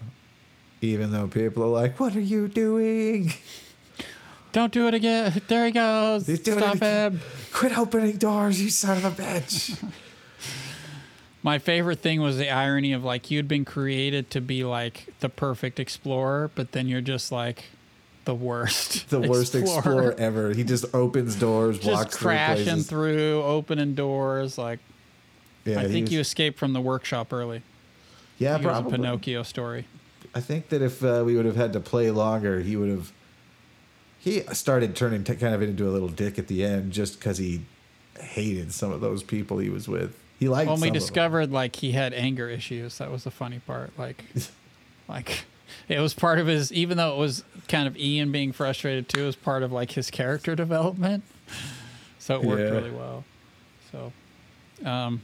even though people are like, "What are you doing? Don't do it again. There he goes. Stop it him. Quit opening doors, you son of a bitch!" My favorite thing was the irony of like you'd been created to be like the perfect explorer, but then you're just like the worst. The worst explorer ever. He just opens doors, Just walks through crashing places. through, opening doors. Like Yeah, I think was- you escaped from the workshop early. Yeah, I think it was a probably. Pinocchio story. I think that if uh, we would have had to play longer, he would have. He started turning t- kind of into a little dick at the end, just because he hated some of those people he was with. He liked. When we some of them. discovered like he had anger issues, that was the funny part. Like, like it was part of his. Even though it was kind of Ian being frustrated too, it was part of like his character development. So it worked Yeah. really well. So, um,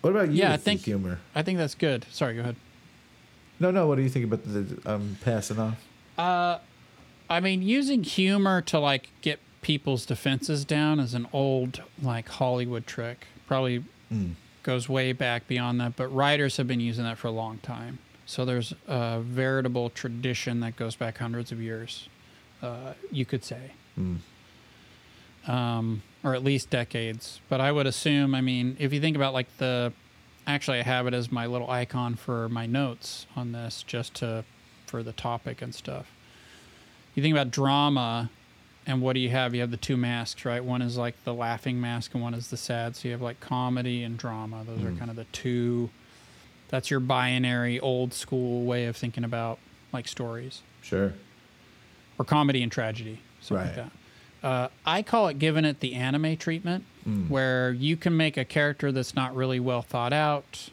What about you? Yeah, I think- humor. I think that's good. Sorry, go ahead. No, no. What do you think about the um, passing off? Uh, I mean, using humor to like get people's defenses down is an old like Hollywood trick. Probably Mm. goes way back beyond that, but writers have been using that for a long time. So there's a veritable tradition that goes back hundreds of years, uh, you could say, Mm. um, or at least decades. But I would assume, I mean, if you think about like the, actually, I have it as my little icon for my notes on this, just to for the topic and stuff. You think about drama, and what do you have? You have the two masks, right? One is like the laughing mask, and one is the sad. So you have like comedy and drama. Those are Mm. kind of the two. That's your binary, old school way of thinking about like stories Sure. or comedy and tragedy, something like Right. that. Uh, I call it giving it the anime treatment, Mm. where you can make a character that's not really well thought out,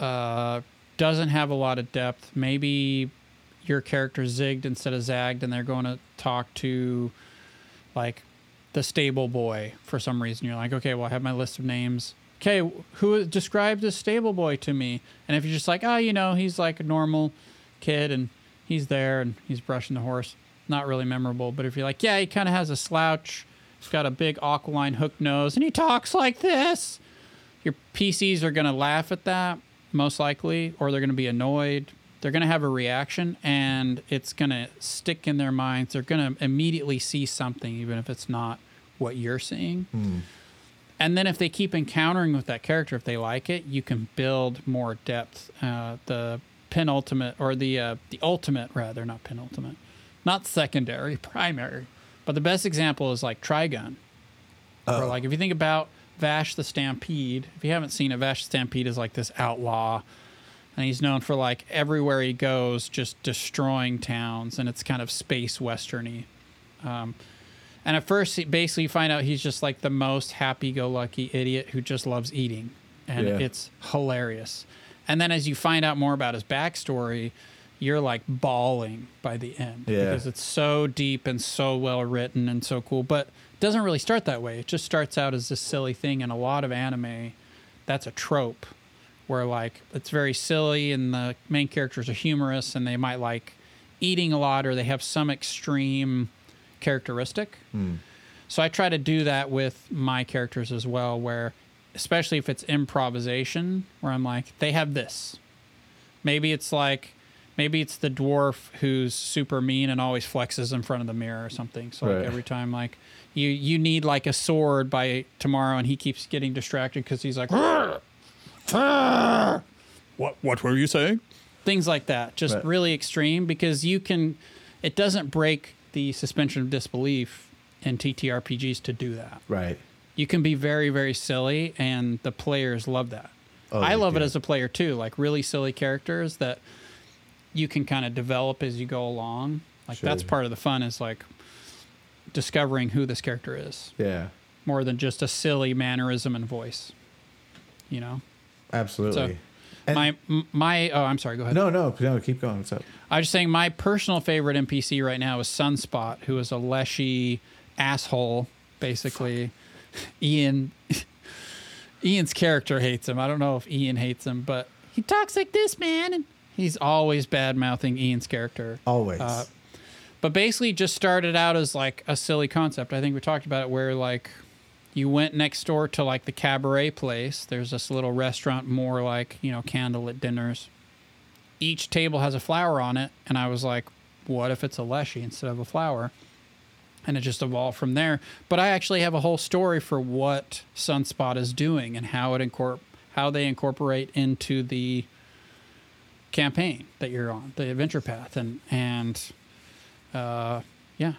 uh, doesn't have a lot of depth. Maybe your character zigged instead of zagged, and they're going to talk to like the stable boy for some reason. You're like, okay, well, I have my list of names. Okay, who described this stable boy to me? And if you're just like, oh, you know, he's like a normal kid and he's there and he's brushing the horse, not really memorable. But if you're like, yeah, he kind of has a slouch, he's got a big aquiline hook nose, and he talks like this, your PCs are going to laugh at that, most likely, or they're going to be annoyed. They're going to have a reaction and it's going to stick in their minds. They're going to immediately see something, even if it's not what you're seeing. Mm. And then if they keep encountering with that character, if they like it, you can build more depth. Uh, the penultimate or the uh, the ultimate rather, not penultimate, not secondary, primary. But the best example is like Trigun. Or Oh. like if you think about Vash the Stampede, if you haven't seen it, Vash the Stampede is like this outlaw, and he's known for like everywhere he goes, just destroying towns, and it's kind of space westerny. Um, and at first, basically, you find out he's just like the most happy-go-lucky idiot who just loves eating, and Yeah. it's hilarious. And then as you find out more about his backstory, you're like bawling by the end Yeah. because it's so deep and so well written and so cool. But it doesn't really start that way. It just starts out as this silly thing. And a lot of anime, that's a trope where like it's very silly and the main characters are humorous and they might like eating a lot or they have some extreme characteristic. Mm. So I try to do that with my characters as well, where especially if it's improvisation, where I'm like, they have this. Maybe it's like, maybe it's the dwarf who's super mean and always flexes in front of the mirror or something. So Right. like every time, like you you need like a sword by tomorrow, and he keeps getting distracted because he's like, what what were you saying? Things like that, just Right. really extreme because you can. It doesn't break the suspension of disbelief in TTRPGs to do that. Right. You can be very, very silly, and the players love that. Oh, I love it as a player too, like really silly characters that you can kind of develop as you go along. Like that's part of the fun is like discovering who this character is Yeah. more than just a silly mannerism and voice. You know, Absolutely. And- my my oh, I'm sorry. Go ahead. no, no, no. Keep going. What's up? I was just saying my personal favorite NPC right now is Sunspot, who is a leshy asshole, basically. Ian Ian's character hates him. I don't know if Ian hates him, but he talks like this, man, and he's always bad mouthing Ian's character. Always. Uh, but basically just started out as like a silly concept. I think we talked about it where like you went next door to like the cabaret place. There's this little restaurant more like, you know, candlelit dinners. Each table has a flower on it, and I was like, what if it's a leshy instead of a flower? And it just evolved from there. But I actually have a whole story for what Sunspot is doing and how it incorp how they incorporate into the campaign that you're on, the adventure path, and and uh, yeah.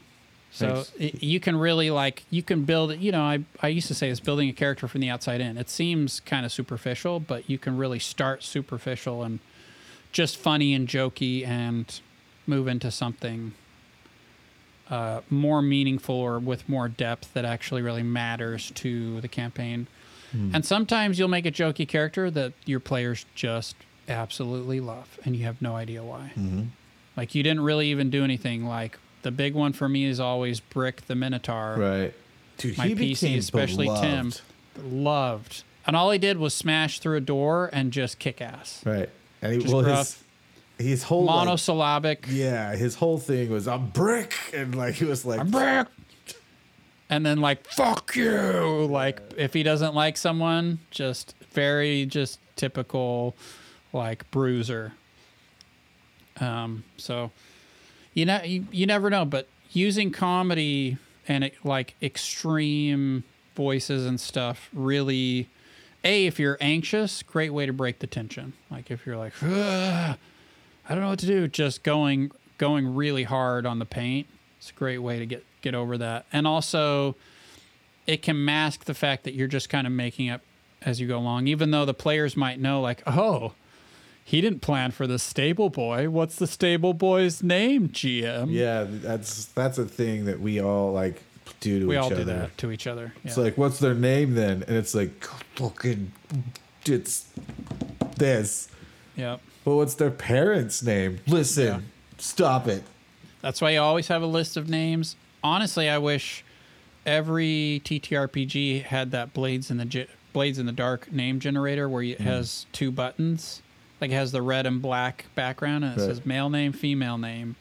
So it, you can really like you can build it. You know, I I used to say it's building a character from the outside in. It seems kind of superficial, but you can really start superficial and just funny and jokey and move into something uh, more meaningful or with more depth that actually really matters to the campaign. And sometimes you'll make a jokey character that your players just absolutely love, and you have no idea why. Mm-hmm. Like you didn't really even do anything. Like the big one for me is always Brick the Minotaur. Right. Dude, My he PC, became especially Tim, loved. And all he did was smash through a door and just kick ass. Right. And he, Just well, his, his whole like, Monosyllabic. yeah, his whole thing was a brick, and like he was like, I'm Brick. And then like fuck you. Like if he doesn't like someone, just very just typical like bruiser. Um so you know you, you never know, but using comedy and it, like extreme voices and stuff really a if you're anxious, great way to break the tension. Like if you're like I don't know what to do, just going going really hard on the paint. It's a great way to get get over that. And also it can mask the fact that you're just kind of making up as you go along, even though the players might know like, "Oh, he didn't plan for the stable boy. What's the stable boy's name, GM?" yeah, that's that's a thing that we all like do to each other. we each all other. do that to each other. It's Yeah. like, what's their name then? And it's like, fucking, it's this. yeah. But what's their parents' name? Listen, Yeah. stop it. That's why you always have a list of names. Honestly, I wish every TTRPG had that Blades in the Blades in the Dark name generator where it mm. has two buttons. Like it has the red and black background and it Right. says male name, female name.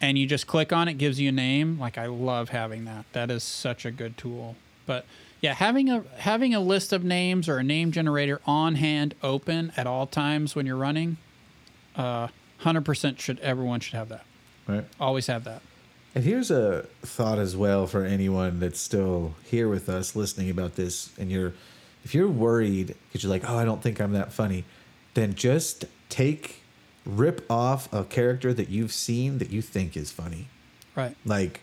And you just click on it, gives you a name. Like I love having that. That is such a good tool. But yeah, having a having a list of names or a name generator on hand open at all times when you're running, uh, hundred percent should everyone should have that. Right. Always have that. And here's a thought as well for anyone that's still here with us listening about this. And you're, if you're worried because you're like, oh, I don't think I'm that funny, then just take, rip off a character that you've seen that you think is funny. Right. Like,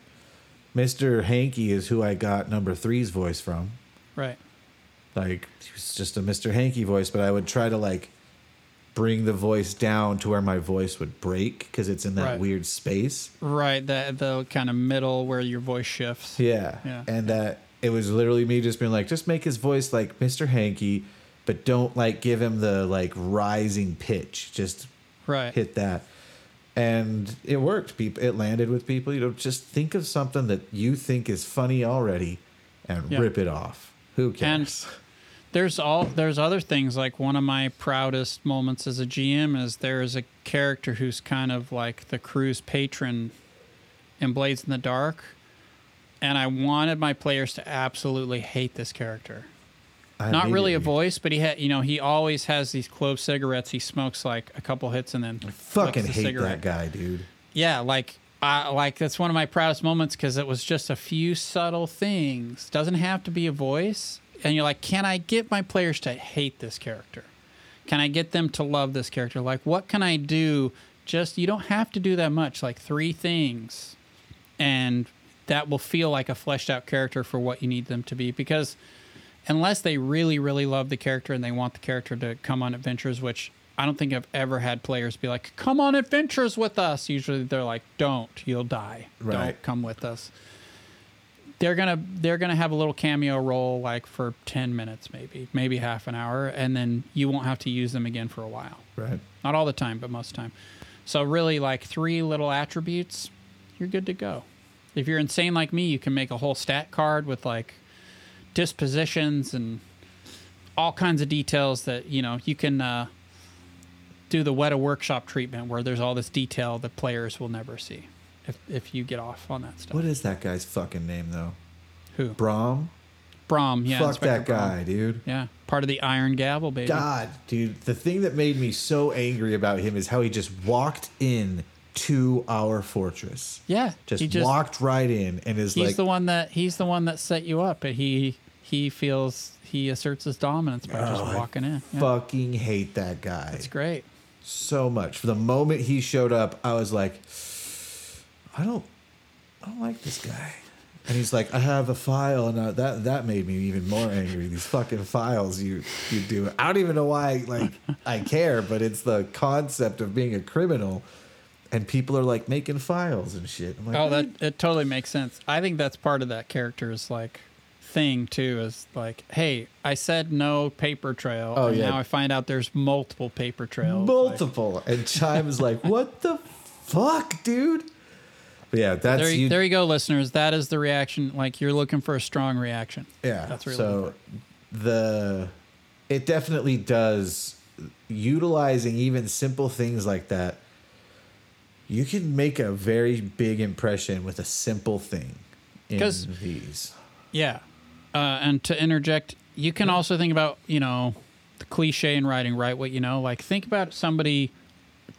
Mr. Hanky is who I got number three's voice from. Right. Like, he was just a Mr. Hanky voice, but I would try to like bring the voice down to where my voice would break because it's in that Right. weird space. Right. The the kind of middle where your voice shifts. Yeah. Yeah. And that it was literally me just being like, just make his voice like Mr. Hanky, but don't like give him the like rising pitch. Just Right. hit that. And it worked. People it landed with people. You know, just think of something that you think is funny already and Yeah. rip it off. Who cares? And There's all there's other things like one of my proudest moments as a GM is there is a character who's kind of like the crew's patron in Blades in the Dark. And I wanted my players to absolutely hate this character. I Not really a voice, but he had you know, he always has these clove cigarettes. He smokes like a couple hits and then Fucking the hate cigarette. that guy, dude. Yeah, like I like that's one of my proudest moments because it was just a few subtle things. Doesn't have to be a voice, and you're like, can I get my players to hate this character? Can I get them to love this character? Like, what can I do? Just you don't have to do that much. Like three things, and that will feel like a fleshed out character for what you need them to be. Because unless they really, really love the character and they want the character to come on adventures, which I don't think I've ever had players be like, "Come on adventures with us." Usually they're like, "Don't, you'll die. Right. Don't come with us." They're gonna they're gonna have a little cameo role like for ten minutes, maybe maybe half an hour, and then you won't have to use them again for a while. Right. Not all the time, but most of the time. So really, like three little attributes, you're good to go. If you're insane like me, you can make a whole stat card with like dispositions and all kinds of details that you know you can uh, do the Weta workshop treatment where there's all this detail that players will never see if if you get off on that stuff. What is that guy's fucking name though? Who? Brom? Brom. Yeah. Fuck Inspector that Brom. guy, dude. Yeah. Part of the Iron Gavel, baby. God, dude, the thing that made me so angry about him is how he just walked in to our fortress. Yeah. Just, he just walked right in and is he's like, He's the one that he's the one that set you up, and he he feels he asserts his dominance by Oh, just I walking in. Yeah, Fucking hate that guy it's great. so much. For the moment he showed up, I was like, I don't, I don't like this guy. And he's like, I have a file, and uh, that that made me even more angry. These fucking files you you do. I don't even know why like I care, but it's the concept of being a criminal, and people are like making files and shit. I'm like, Oh, that it totally makes sense. I think that's part of that character's like thing too. Is like, hey, I said no paper trail, Oh, and yeah. now I find out there's multiple paper trails. Like, multiple. and Chime's like, what the fuck, dude? But yeah, that's there, you, you. there you go, listeners. That is the reaction. Like you're looking for a strong reaction. Yeah. That's really so the it definitely does utilizing even simple things like that. You can make a very big impression with a simple thing in these. Yeah. Uh, and to interject, you can also think about, you know, the cliche in writing, right? What you know, like think about somebody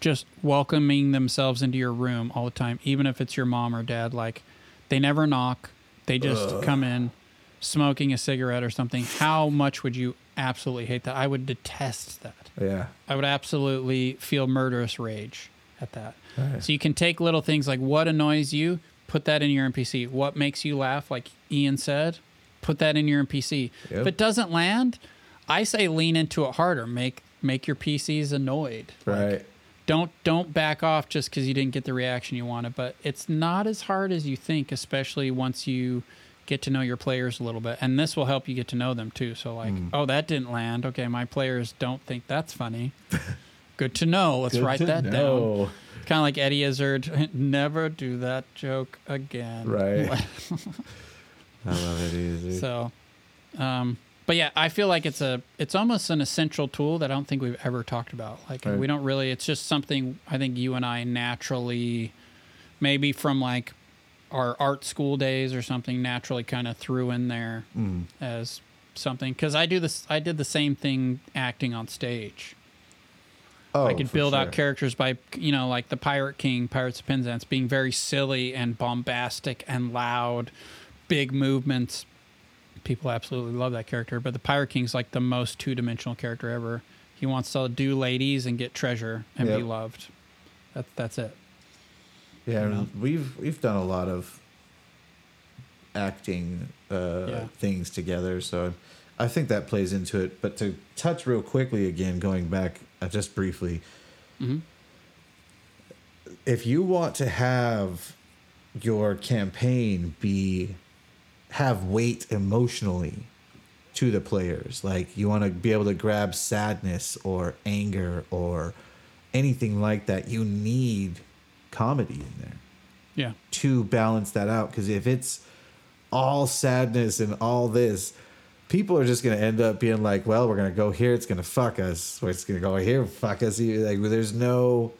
just welcoming themselves into your room all the time, even if it's your mom or dad. Like they never knock, they just come in smoking a cigarette or something. How much would you absolutely hate that? I would detest that. Yeah. I would absolutely feel murderous rage at that. Right. So you can take little things like what annoys you, put that in your NPC. What makes you laugh, like Ian said, put that in your NPC. Yep. If it doesn't land, I say lean into it harder. Make make your PCs annoyed. Like, Right. don't don't back off just because you didn't get the reaction you wanted. But it's not as hard as you think, especially once you get to know your players a little bit. And this will help you get to know them too. So like, Hmm. oh, that didn't land. Okay, my players don't think that's funny. Good to know. Let's Good write that down. Kind of like Eddie Izzard. Never do that joke again. Right. I love it easy. so, um, but yeah, I feel like it's a it's almost an essential tool that I don't think we've ever talked about. Like Right. we don't really. It's just something I think you and I naturally, maybe from like our art school days or something, naturally kind of threw in there Mm. as something because I do this. I did the same thing acting on stage. Oh, I could build sure. out characters by, you know, like the Pirate King, Pirates of Penzance, being very silly and bombastic and loud, big movements. People absolutely love that character, but the Pirate King's like the most two dimensional character ever. He wants to do ladies and get treasure and be loved. That's that's it. Yeah, you know? we've we've done a lot of acting uh, Yeah. things together, so I think that plays into it. But to touch real quickly again, going back uh, just briefly, hmm if you want to have your campaign be have weight emotionally to the players. Like you want to be able to grab sadness or anger or anything like that you need comedy in there. Yeah. to balance that out because if it's all sadness and all this people are just going to end up being like well we're going to go here it's going to fuck us. Or it's going to go here fuck us. Like there's no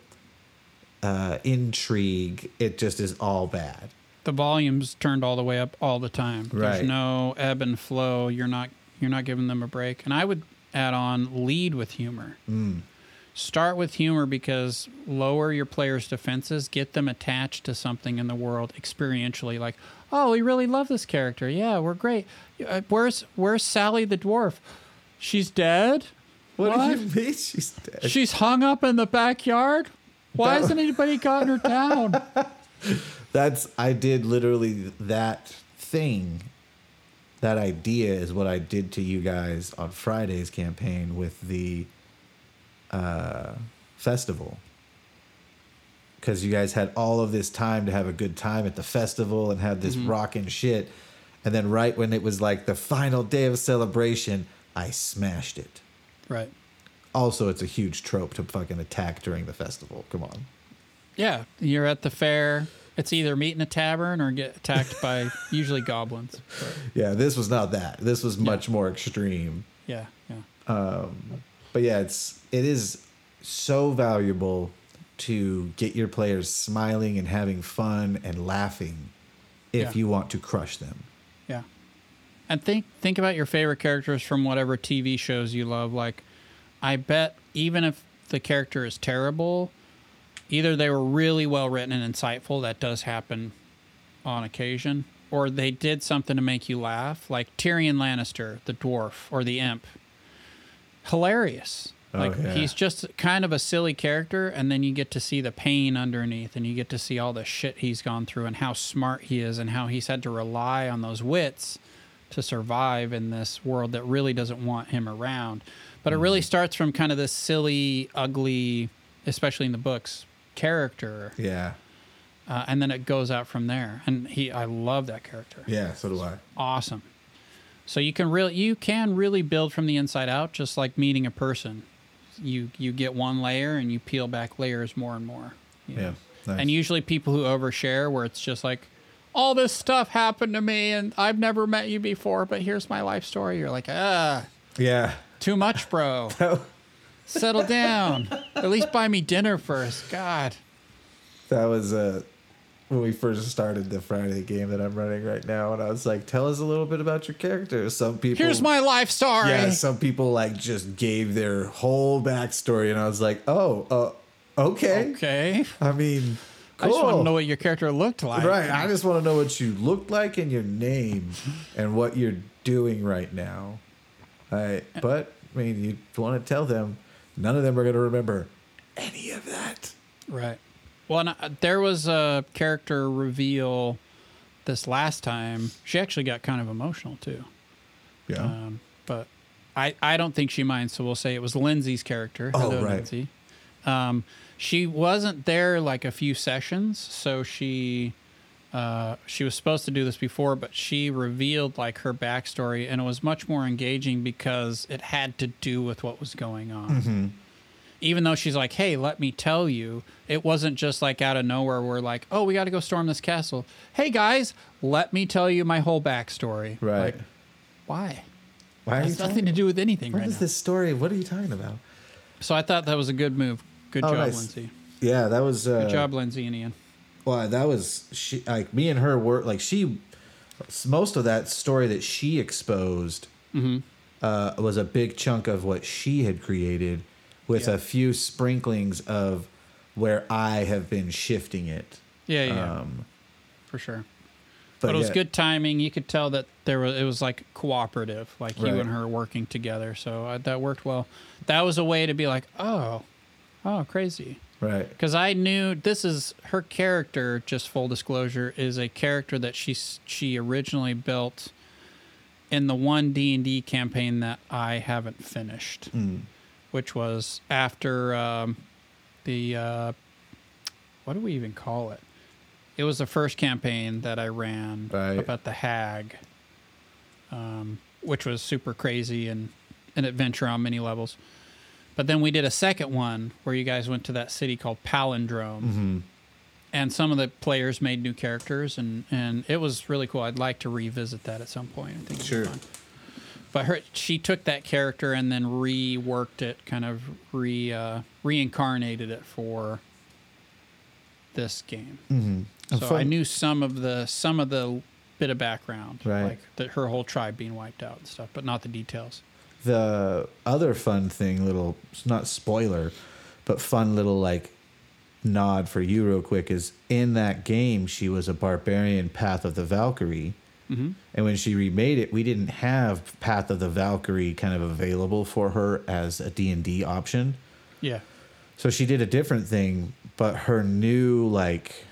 uh intrigue. It just is all bad The volume's turned all the way up all the time. Right. There's no ebb and flow. You're not you're not giving them a break. And I would add on lead with humor. mm. Start with humor because lower your players' defenses, get them attached to something in the world experientially. Like, oh, we really love this character. Yeah, we're great. Uh, Where's Where's Sally the dwarf? She's dead. what, What? do you mean she's dead She's hung up in the backyard. Why That- hasn't anybody gotten her down? that's i did literally that thing that idea is what i did to you guys on friday's campaign with the uh festival. Because you guys had all of this time to have a good time at the festival and have this rockin' shit. And then right when it was like the final day of celebration i smashed it. Right. also it's a huge trope to fucking attack during the festival. Come on. Yeah, you're at the fair. It's either meet in a tavern or get attacked by usually goblins. But yeah this was not that this was much more extreme yeah, yeah. Um, but yeah, it's it is so valuable to get your players smiling and having fun and laughing if Yeah. you want to crush them. Yeah. And think think about your favorite characters from whatever TV shows you love. Like, I bet even if the character is terrible, either they were really well written and insightful. That does happen on occasion, or they did something to make you laugh, like Tyrion Lannister, the dwarf or the imp. Hilarious. Oh, Like yeah. he's just kind of a silly character, and then you get to see the pain underneath, and you get to see all the shit he's gone through, and how smart he is, and how he's had to rely on those wits to survive in this world that really doesn't want him around. But it Mm-hmm. really starts from kind of this silly, ugly, especially in the books, character, Yeah. uh, and then it goes out from there. And he, I love that character. Yeah. So do I. Awesome. So you can really, you can really build from the inside out, just like meeting a person. You you get one layer and you peel back layers more and more. you Yeah. Nice. And usually people who overshare, where it's just like, all this stuff happened to me and I've never met you before, but here's my life story. You're like, ah, yeah. too much, bro. Settle down. At least buy me dinner first. God. That was uh, when we first started the Friday game that I'm running right now, and I was like, "Tell us a little bit about your character." Some people, Here's my life story. yeah. Some people like just gave their whole backstory, and I was like, "Oh, uh, okay. Okay. I mean, I just want to know what your character looked like. Right. I just want to know what you looked like and your name and what you're doing right now. I, but I mean, you want to tell them, none of them are going to remember any of that. Right. Well, and I, there was a character reveal this last time. She actually got kind of emotional too. Yeah. Um, but I, I don't think she minds, so we'll say it was Lindsay's character. Oh, Hello, right. Lindsay. Um, she wasn't there like a few sessions, so she uh, she was supposed to do this before, but she revealed like her backstory, and it was much more engaging because it had to do with what was going on. Mm-hmm. Even though she's like, "Hey, let me tell you," it wasn't just like out of nowhere. We're like, "Oh, we got to go storm this castle." Hey guys, let me tell you my whole backstory. Right. Like, why? Why It has nothing talking- to do with anything What right is now. this story? What are you talking about? So I thought that was a good move. Good Oh, job, nice. Lindsay. Yeah, that was. Uh, Good job, Lindsay and Ian. Well, that was she. Like me and her were like she. Most of that story that she exposed Mm-hmm. uh, was a big chunk of what she had created, with Yeah. a few sprinklings of where I have been shifting it. Yeah, yeah, Um, for sure. But, it was yeah, good timing. You could tell that there was it was like cooperative, like you and her working together. So uh, that worked well. That was a way to be like, oh, oh, crazy. Right. Because I knew this is her character. Just full disclosure, is a character that she she originally built in the one D and D campaign that I haven't finished, Mm. which was after um, the uh, what do we even call it? It was the first campaign that I ran Right. about the hag, um, which was super crazy and an adventure on many levels. But then we did a second one where you guys went to that city called Palindrome, Mm-hmm. and some of the players made new characters, and and it was really cool. I'd like to revisit that at some point. I think Sure. fun. But her, she took that character and then reworked it, kind of re uh, reincarnated it for this game. Mm-hmm. So I knew some of the some of the bit of background, Right. like the, her whole tribe being wiped out and stuff, but not the details. The other fun thing, little not spoiler, but fun little like nod for you real quick is in that game she was a barbarian Path of the Valkyrie. Mm-hmm. And when she remade it, we didn't have Path of the Valkyrie kind of available for her as a D&D option. Yeah, So she did a different thing, but her new like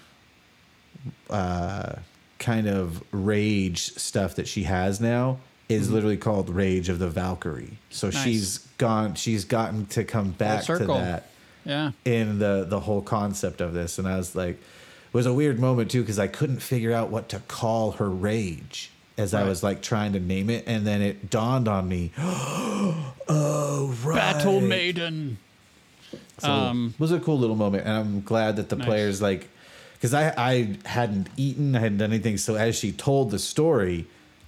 uh kind of rage stuff that she has now is literally called Rage of the Valkyrie. So Nice. she's gone she's gotten to come back to that yeah, in the the whole concept of this and I was like it was a weird moment too cuz I couldn't figure out what to call her rage as I was like trying to name it and then it dawned on me oh right Battle Maiden. so Um, it was a cool little moment, and I'm glad that the Nice. players like, because I I hadn't eaten, I hadn't done anything. So as she told the story,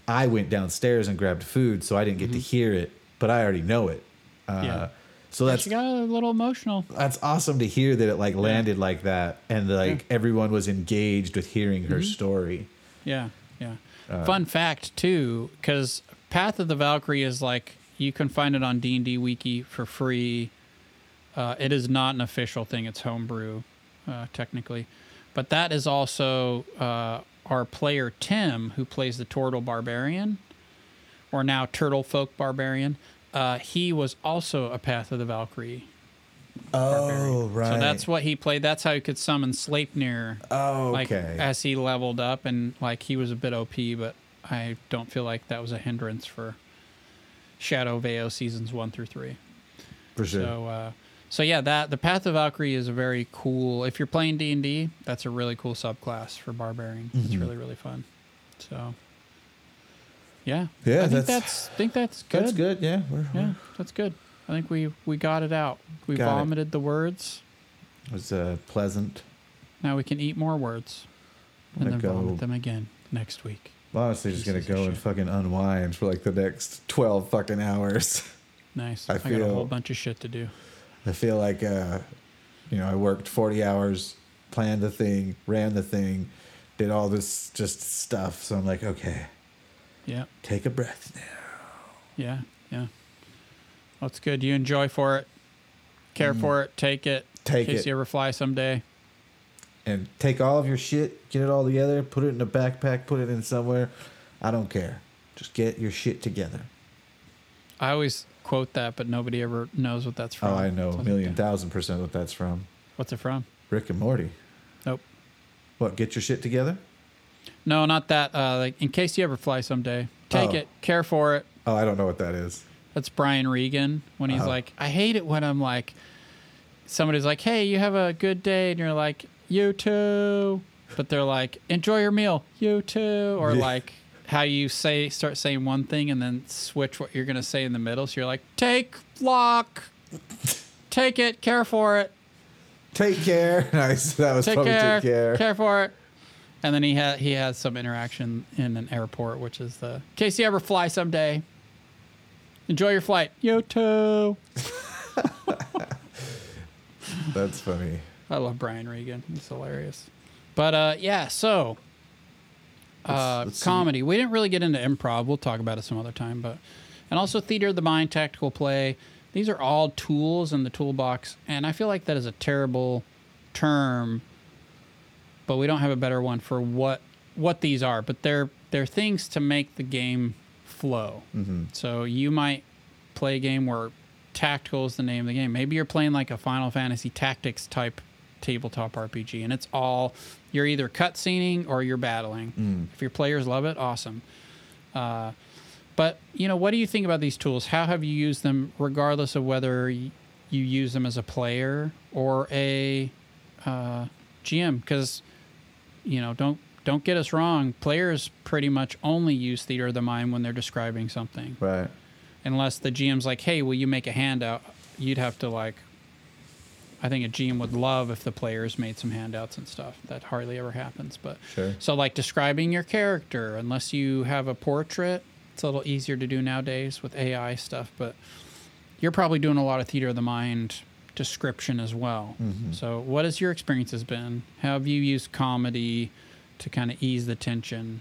I went downstairs and grabbed food, so I didn't get to hear it, but I already know it. Uh, Mm-hmm. Yeah. So that's she got a little emotional. that's awesome to hear that it like landed like that, and like everyone was engaged with hearing her Mm-hmm. story. Yeah, yeah. Uh, Fun fact too, because Path of the Valkyrie is like you can find it on D and D Wiki for free. Uh, it is not an official thing; it's homebrew, uh, technically. But that is also uh, our player Tim, who plays the Turtle Barbarian, or now Turtle Folk Barbarian, uh, he was also a Path of the Valkyrie. Oh, right. So that's what he played. That's how he could summon Sleipnir. Oh, Like okay. as he leveled up, and like he was a bit OP, but I don't feel like that was a hindrance for Shadow AO seasons one through three. For sure. So, uh, so yeah, that the Path of Valkyrie is a very cool. If you're playing D and D, that's a really cool subclass for barbarian. It's Mhm. really really fun. So, yeah, Yeah, I think that's- that's, think that's good. That's good. Yeah. We're, Yeah, that's good. I think we we got it out. We Got it. vomited the words. It was uh, pleasant. Now we can eat more words and then go- vomit them again next week. I'm honestly just gonna go and fucking unwind for like the next twelve fucking hours. Nice. I I, got a whole bunch of shit to do. I feel like uh, you know I worked forty hours, planned the thing, ran the thing, did all this just stuff. So I'm like, okay, Yeah, take a breath now. yeah, yeah. That's good. You enjoy for it, care for it, take it. Mm. Take in case it. you ever fly someday. and take all of your shit, get it all together, put it in a backpack, put it in somewhere. I don't care. Just get your shit together. I always quote that, but nobody ever knows what that's from. Oh, I know, a million thousand percent what that's from. What's it from? Rick and Morty. Nope. What? Get your shit together? No, not that. Uh, like in case you ever fly someday, take Oh. it, care for it. Oh, I don't know what that is. That's Brian Regan when he's Uh-huh. like, I hate it when I'm like, somebody's like, hey, you have a good day, and you're like, you too, but they're like, enjoy your meal, you too, or Yeah. like how you say start saying one thing and then switch what you're gonna say in the middle. So you're like, take lock, take it, care for it, Take care. Nice. That was take probably care, take care. care for it. And then he had he has some interaction in an airport, which is the case you ever fly someday. Enjoy your flight. You too. That's funny. I love Brian Regan. He's hilarious. But uh, yeah, so uh, let's see. comedy. We didn't really get into improv. We'll talk about it some other time. But and also theater of the mind, tactical play. These are all tools in the toolbox, and I feel like that is a terrible term. But we don't have a better one for what what these are. But they're they're things to make the game flow. So you might play a game where tactical is the name of the game. Maybe you're playing like a Final Fantasy Tactics type tabletop RPG, and it's all you're either cutscening or you're battling. If your players love it, awesome. Uh, but you know, what do you think about these tools? How have you used them, regardless of whether you use them as a player or a uh, GM? Because you know, don't don't get us wrong. Players pretty much only use theater of the mind when they're describing something Right. unless the GM's like, "Hey, will you make a handout?" You'd have to like. I think a GM would love if the players made some handouts and stuff. That hardly ever happens, but Sure. so like describing your character, unless you have a portrait, it's a little easier to do nowadays with AI stuff. But you're probably doing a lot of theater of the mind description as well. So, what has your experiences been? How have you used comedy to kind of ease the tension?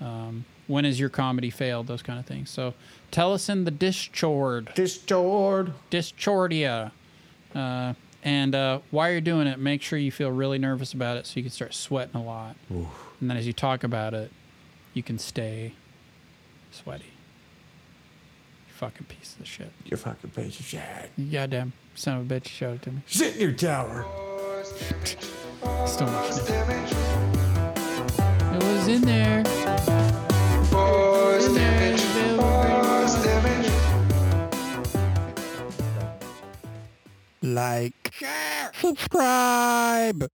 Um, when has your comedy failed? Those kind of things. So, tell us in the Discord, Discord. Discordia, uh, and uh, while you're doing it, make sure you feel really nervous about it, so you can start sweating a lot. And then as you talk about it, you can stay sweaty. You fucking piece of shit. You fucking piece of shit. You goddamn son of a bitch, showed it to me. Sit in your tower. Still it. It was in there. In there, like, share, subscribe.